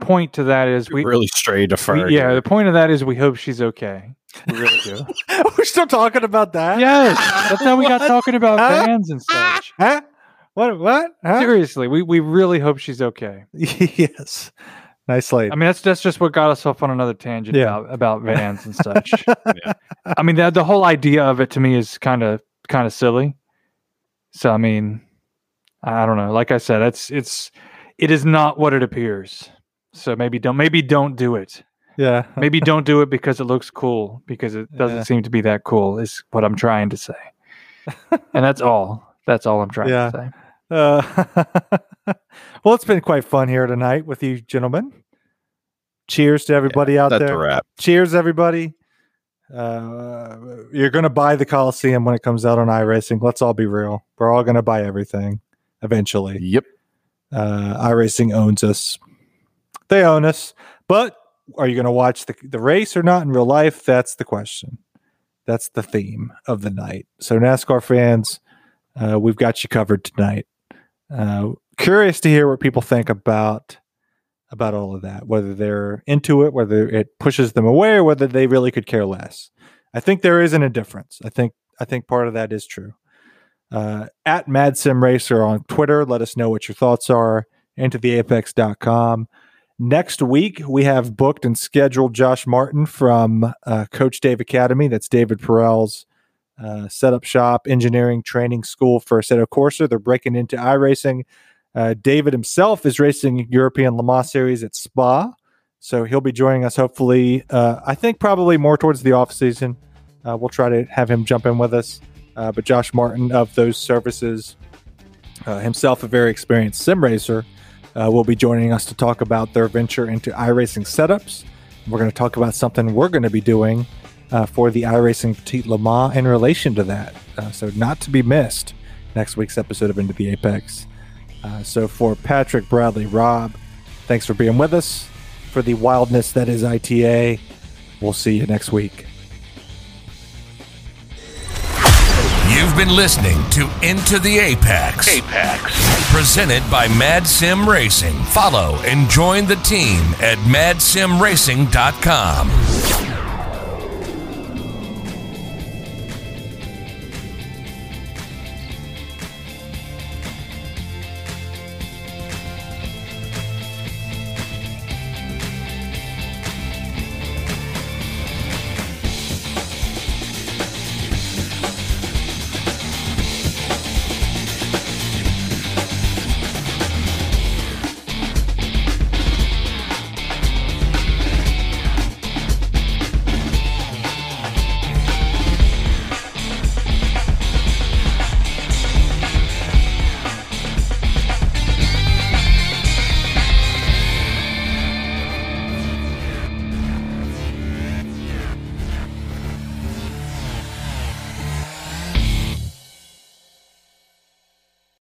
point to that is we, really strayed to far. we yeah, the point of that is we hope she's okay. We really do. we're still talking about that. yes, that's how we got talking about Huh? fans and such. Huh? What? What? Huh? Seriously, we, we really hope she's okay. yes. Nice lady. I mean, that's that's just what got us off on another tangent Yeah. about about vans and such. I mean, that the whole idea of it to me is kind of kind of silly. So I mean, I don't know. Like I said, it's it's it is not what it appears. So maybe don't maybe don't do it. yeah. Maybe don't do it because it looks cool because it doesn't Yeah. seem to be that cool. Is what I'm trying to say. and that's all. That's all I'm trying Yeah. to say. Uh, well, it's been quite fun here tonight with you gentlemen. Cheers to everybody out That's there. a wrap. Cheers, everybody. Uh, you're going to buy the Coliseum when it comes out on iRacing. Let's all be real. We're all going to buy everything eventually. Yep. Uh, iRacing owns us. They own us. But are you going to watch the, the race or not in real life? That's the question. That's the theme of the night. So, NASCAR fans, uh, we've got you covered tonight. Uh, curious to hear what people think about about all of that, whether they're into it, whether it pushes them away, or whether they really could care less. I think there is an indifference. I think I think part of that is true. Uh, at Mad Sim Racer on Twitter, let us know what your thoughts are. Into the apex.com. Next week, we have booked and scheduled Josh Martin from uh, Coach Dave Academy. That's David Perel's uh, setup shop, engineering training school for a Assetto Corsa. They're breaking into iRacing. Uh, David himself is racing European Le Mans Series at Spa, so he'll be joining us. Hopefully, uh, I think probably more towards the off season. Uh, we'll try to have him jump in with us. Uh, but Josh Martin of those services, uh, himself a very experienced sim racer, uh, will be joining us to talk about their venture into iRacing setups. We're going to talk about something we're going to be doing uh, for the iRacing Petit Le Mans in relation to that. Uh, so, not to be missed next week's episode of Into the Apex. Uh, so, for Patrick, Bradley, Rob, thanks for being with us. For the wildness that is ITA, we'll see you next week. You've been listening to Into the Apex. Apex. Presented by Mad Sim Racing. Follow and join the team at madsimracing.com.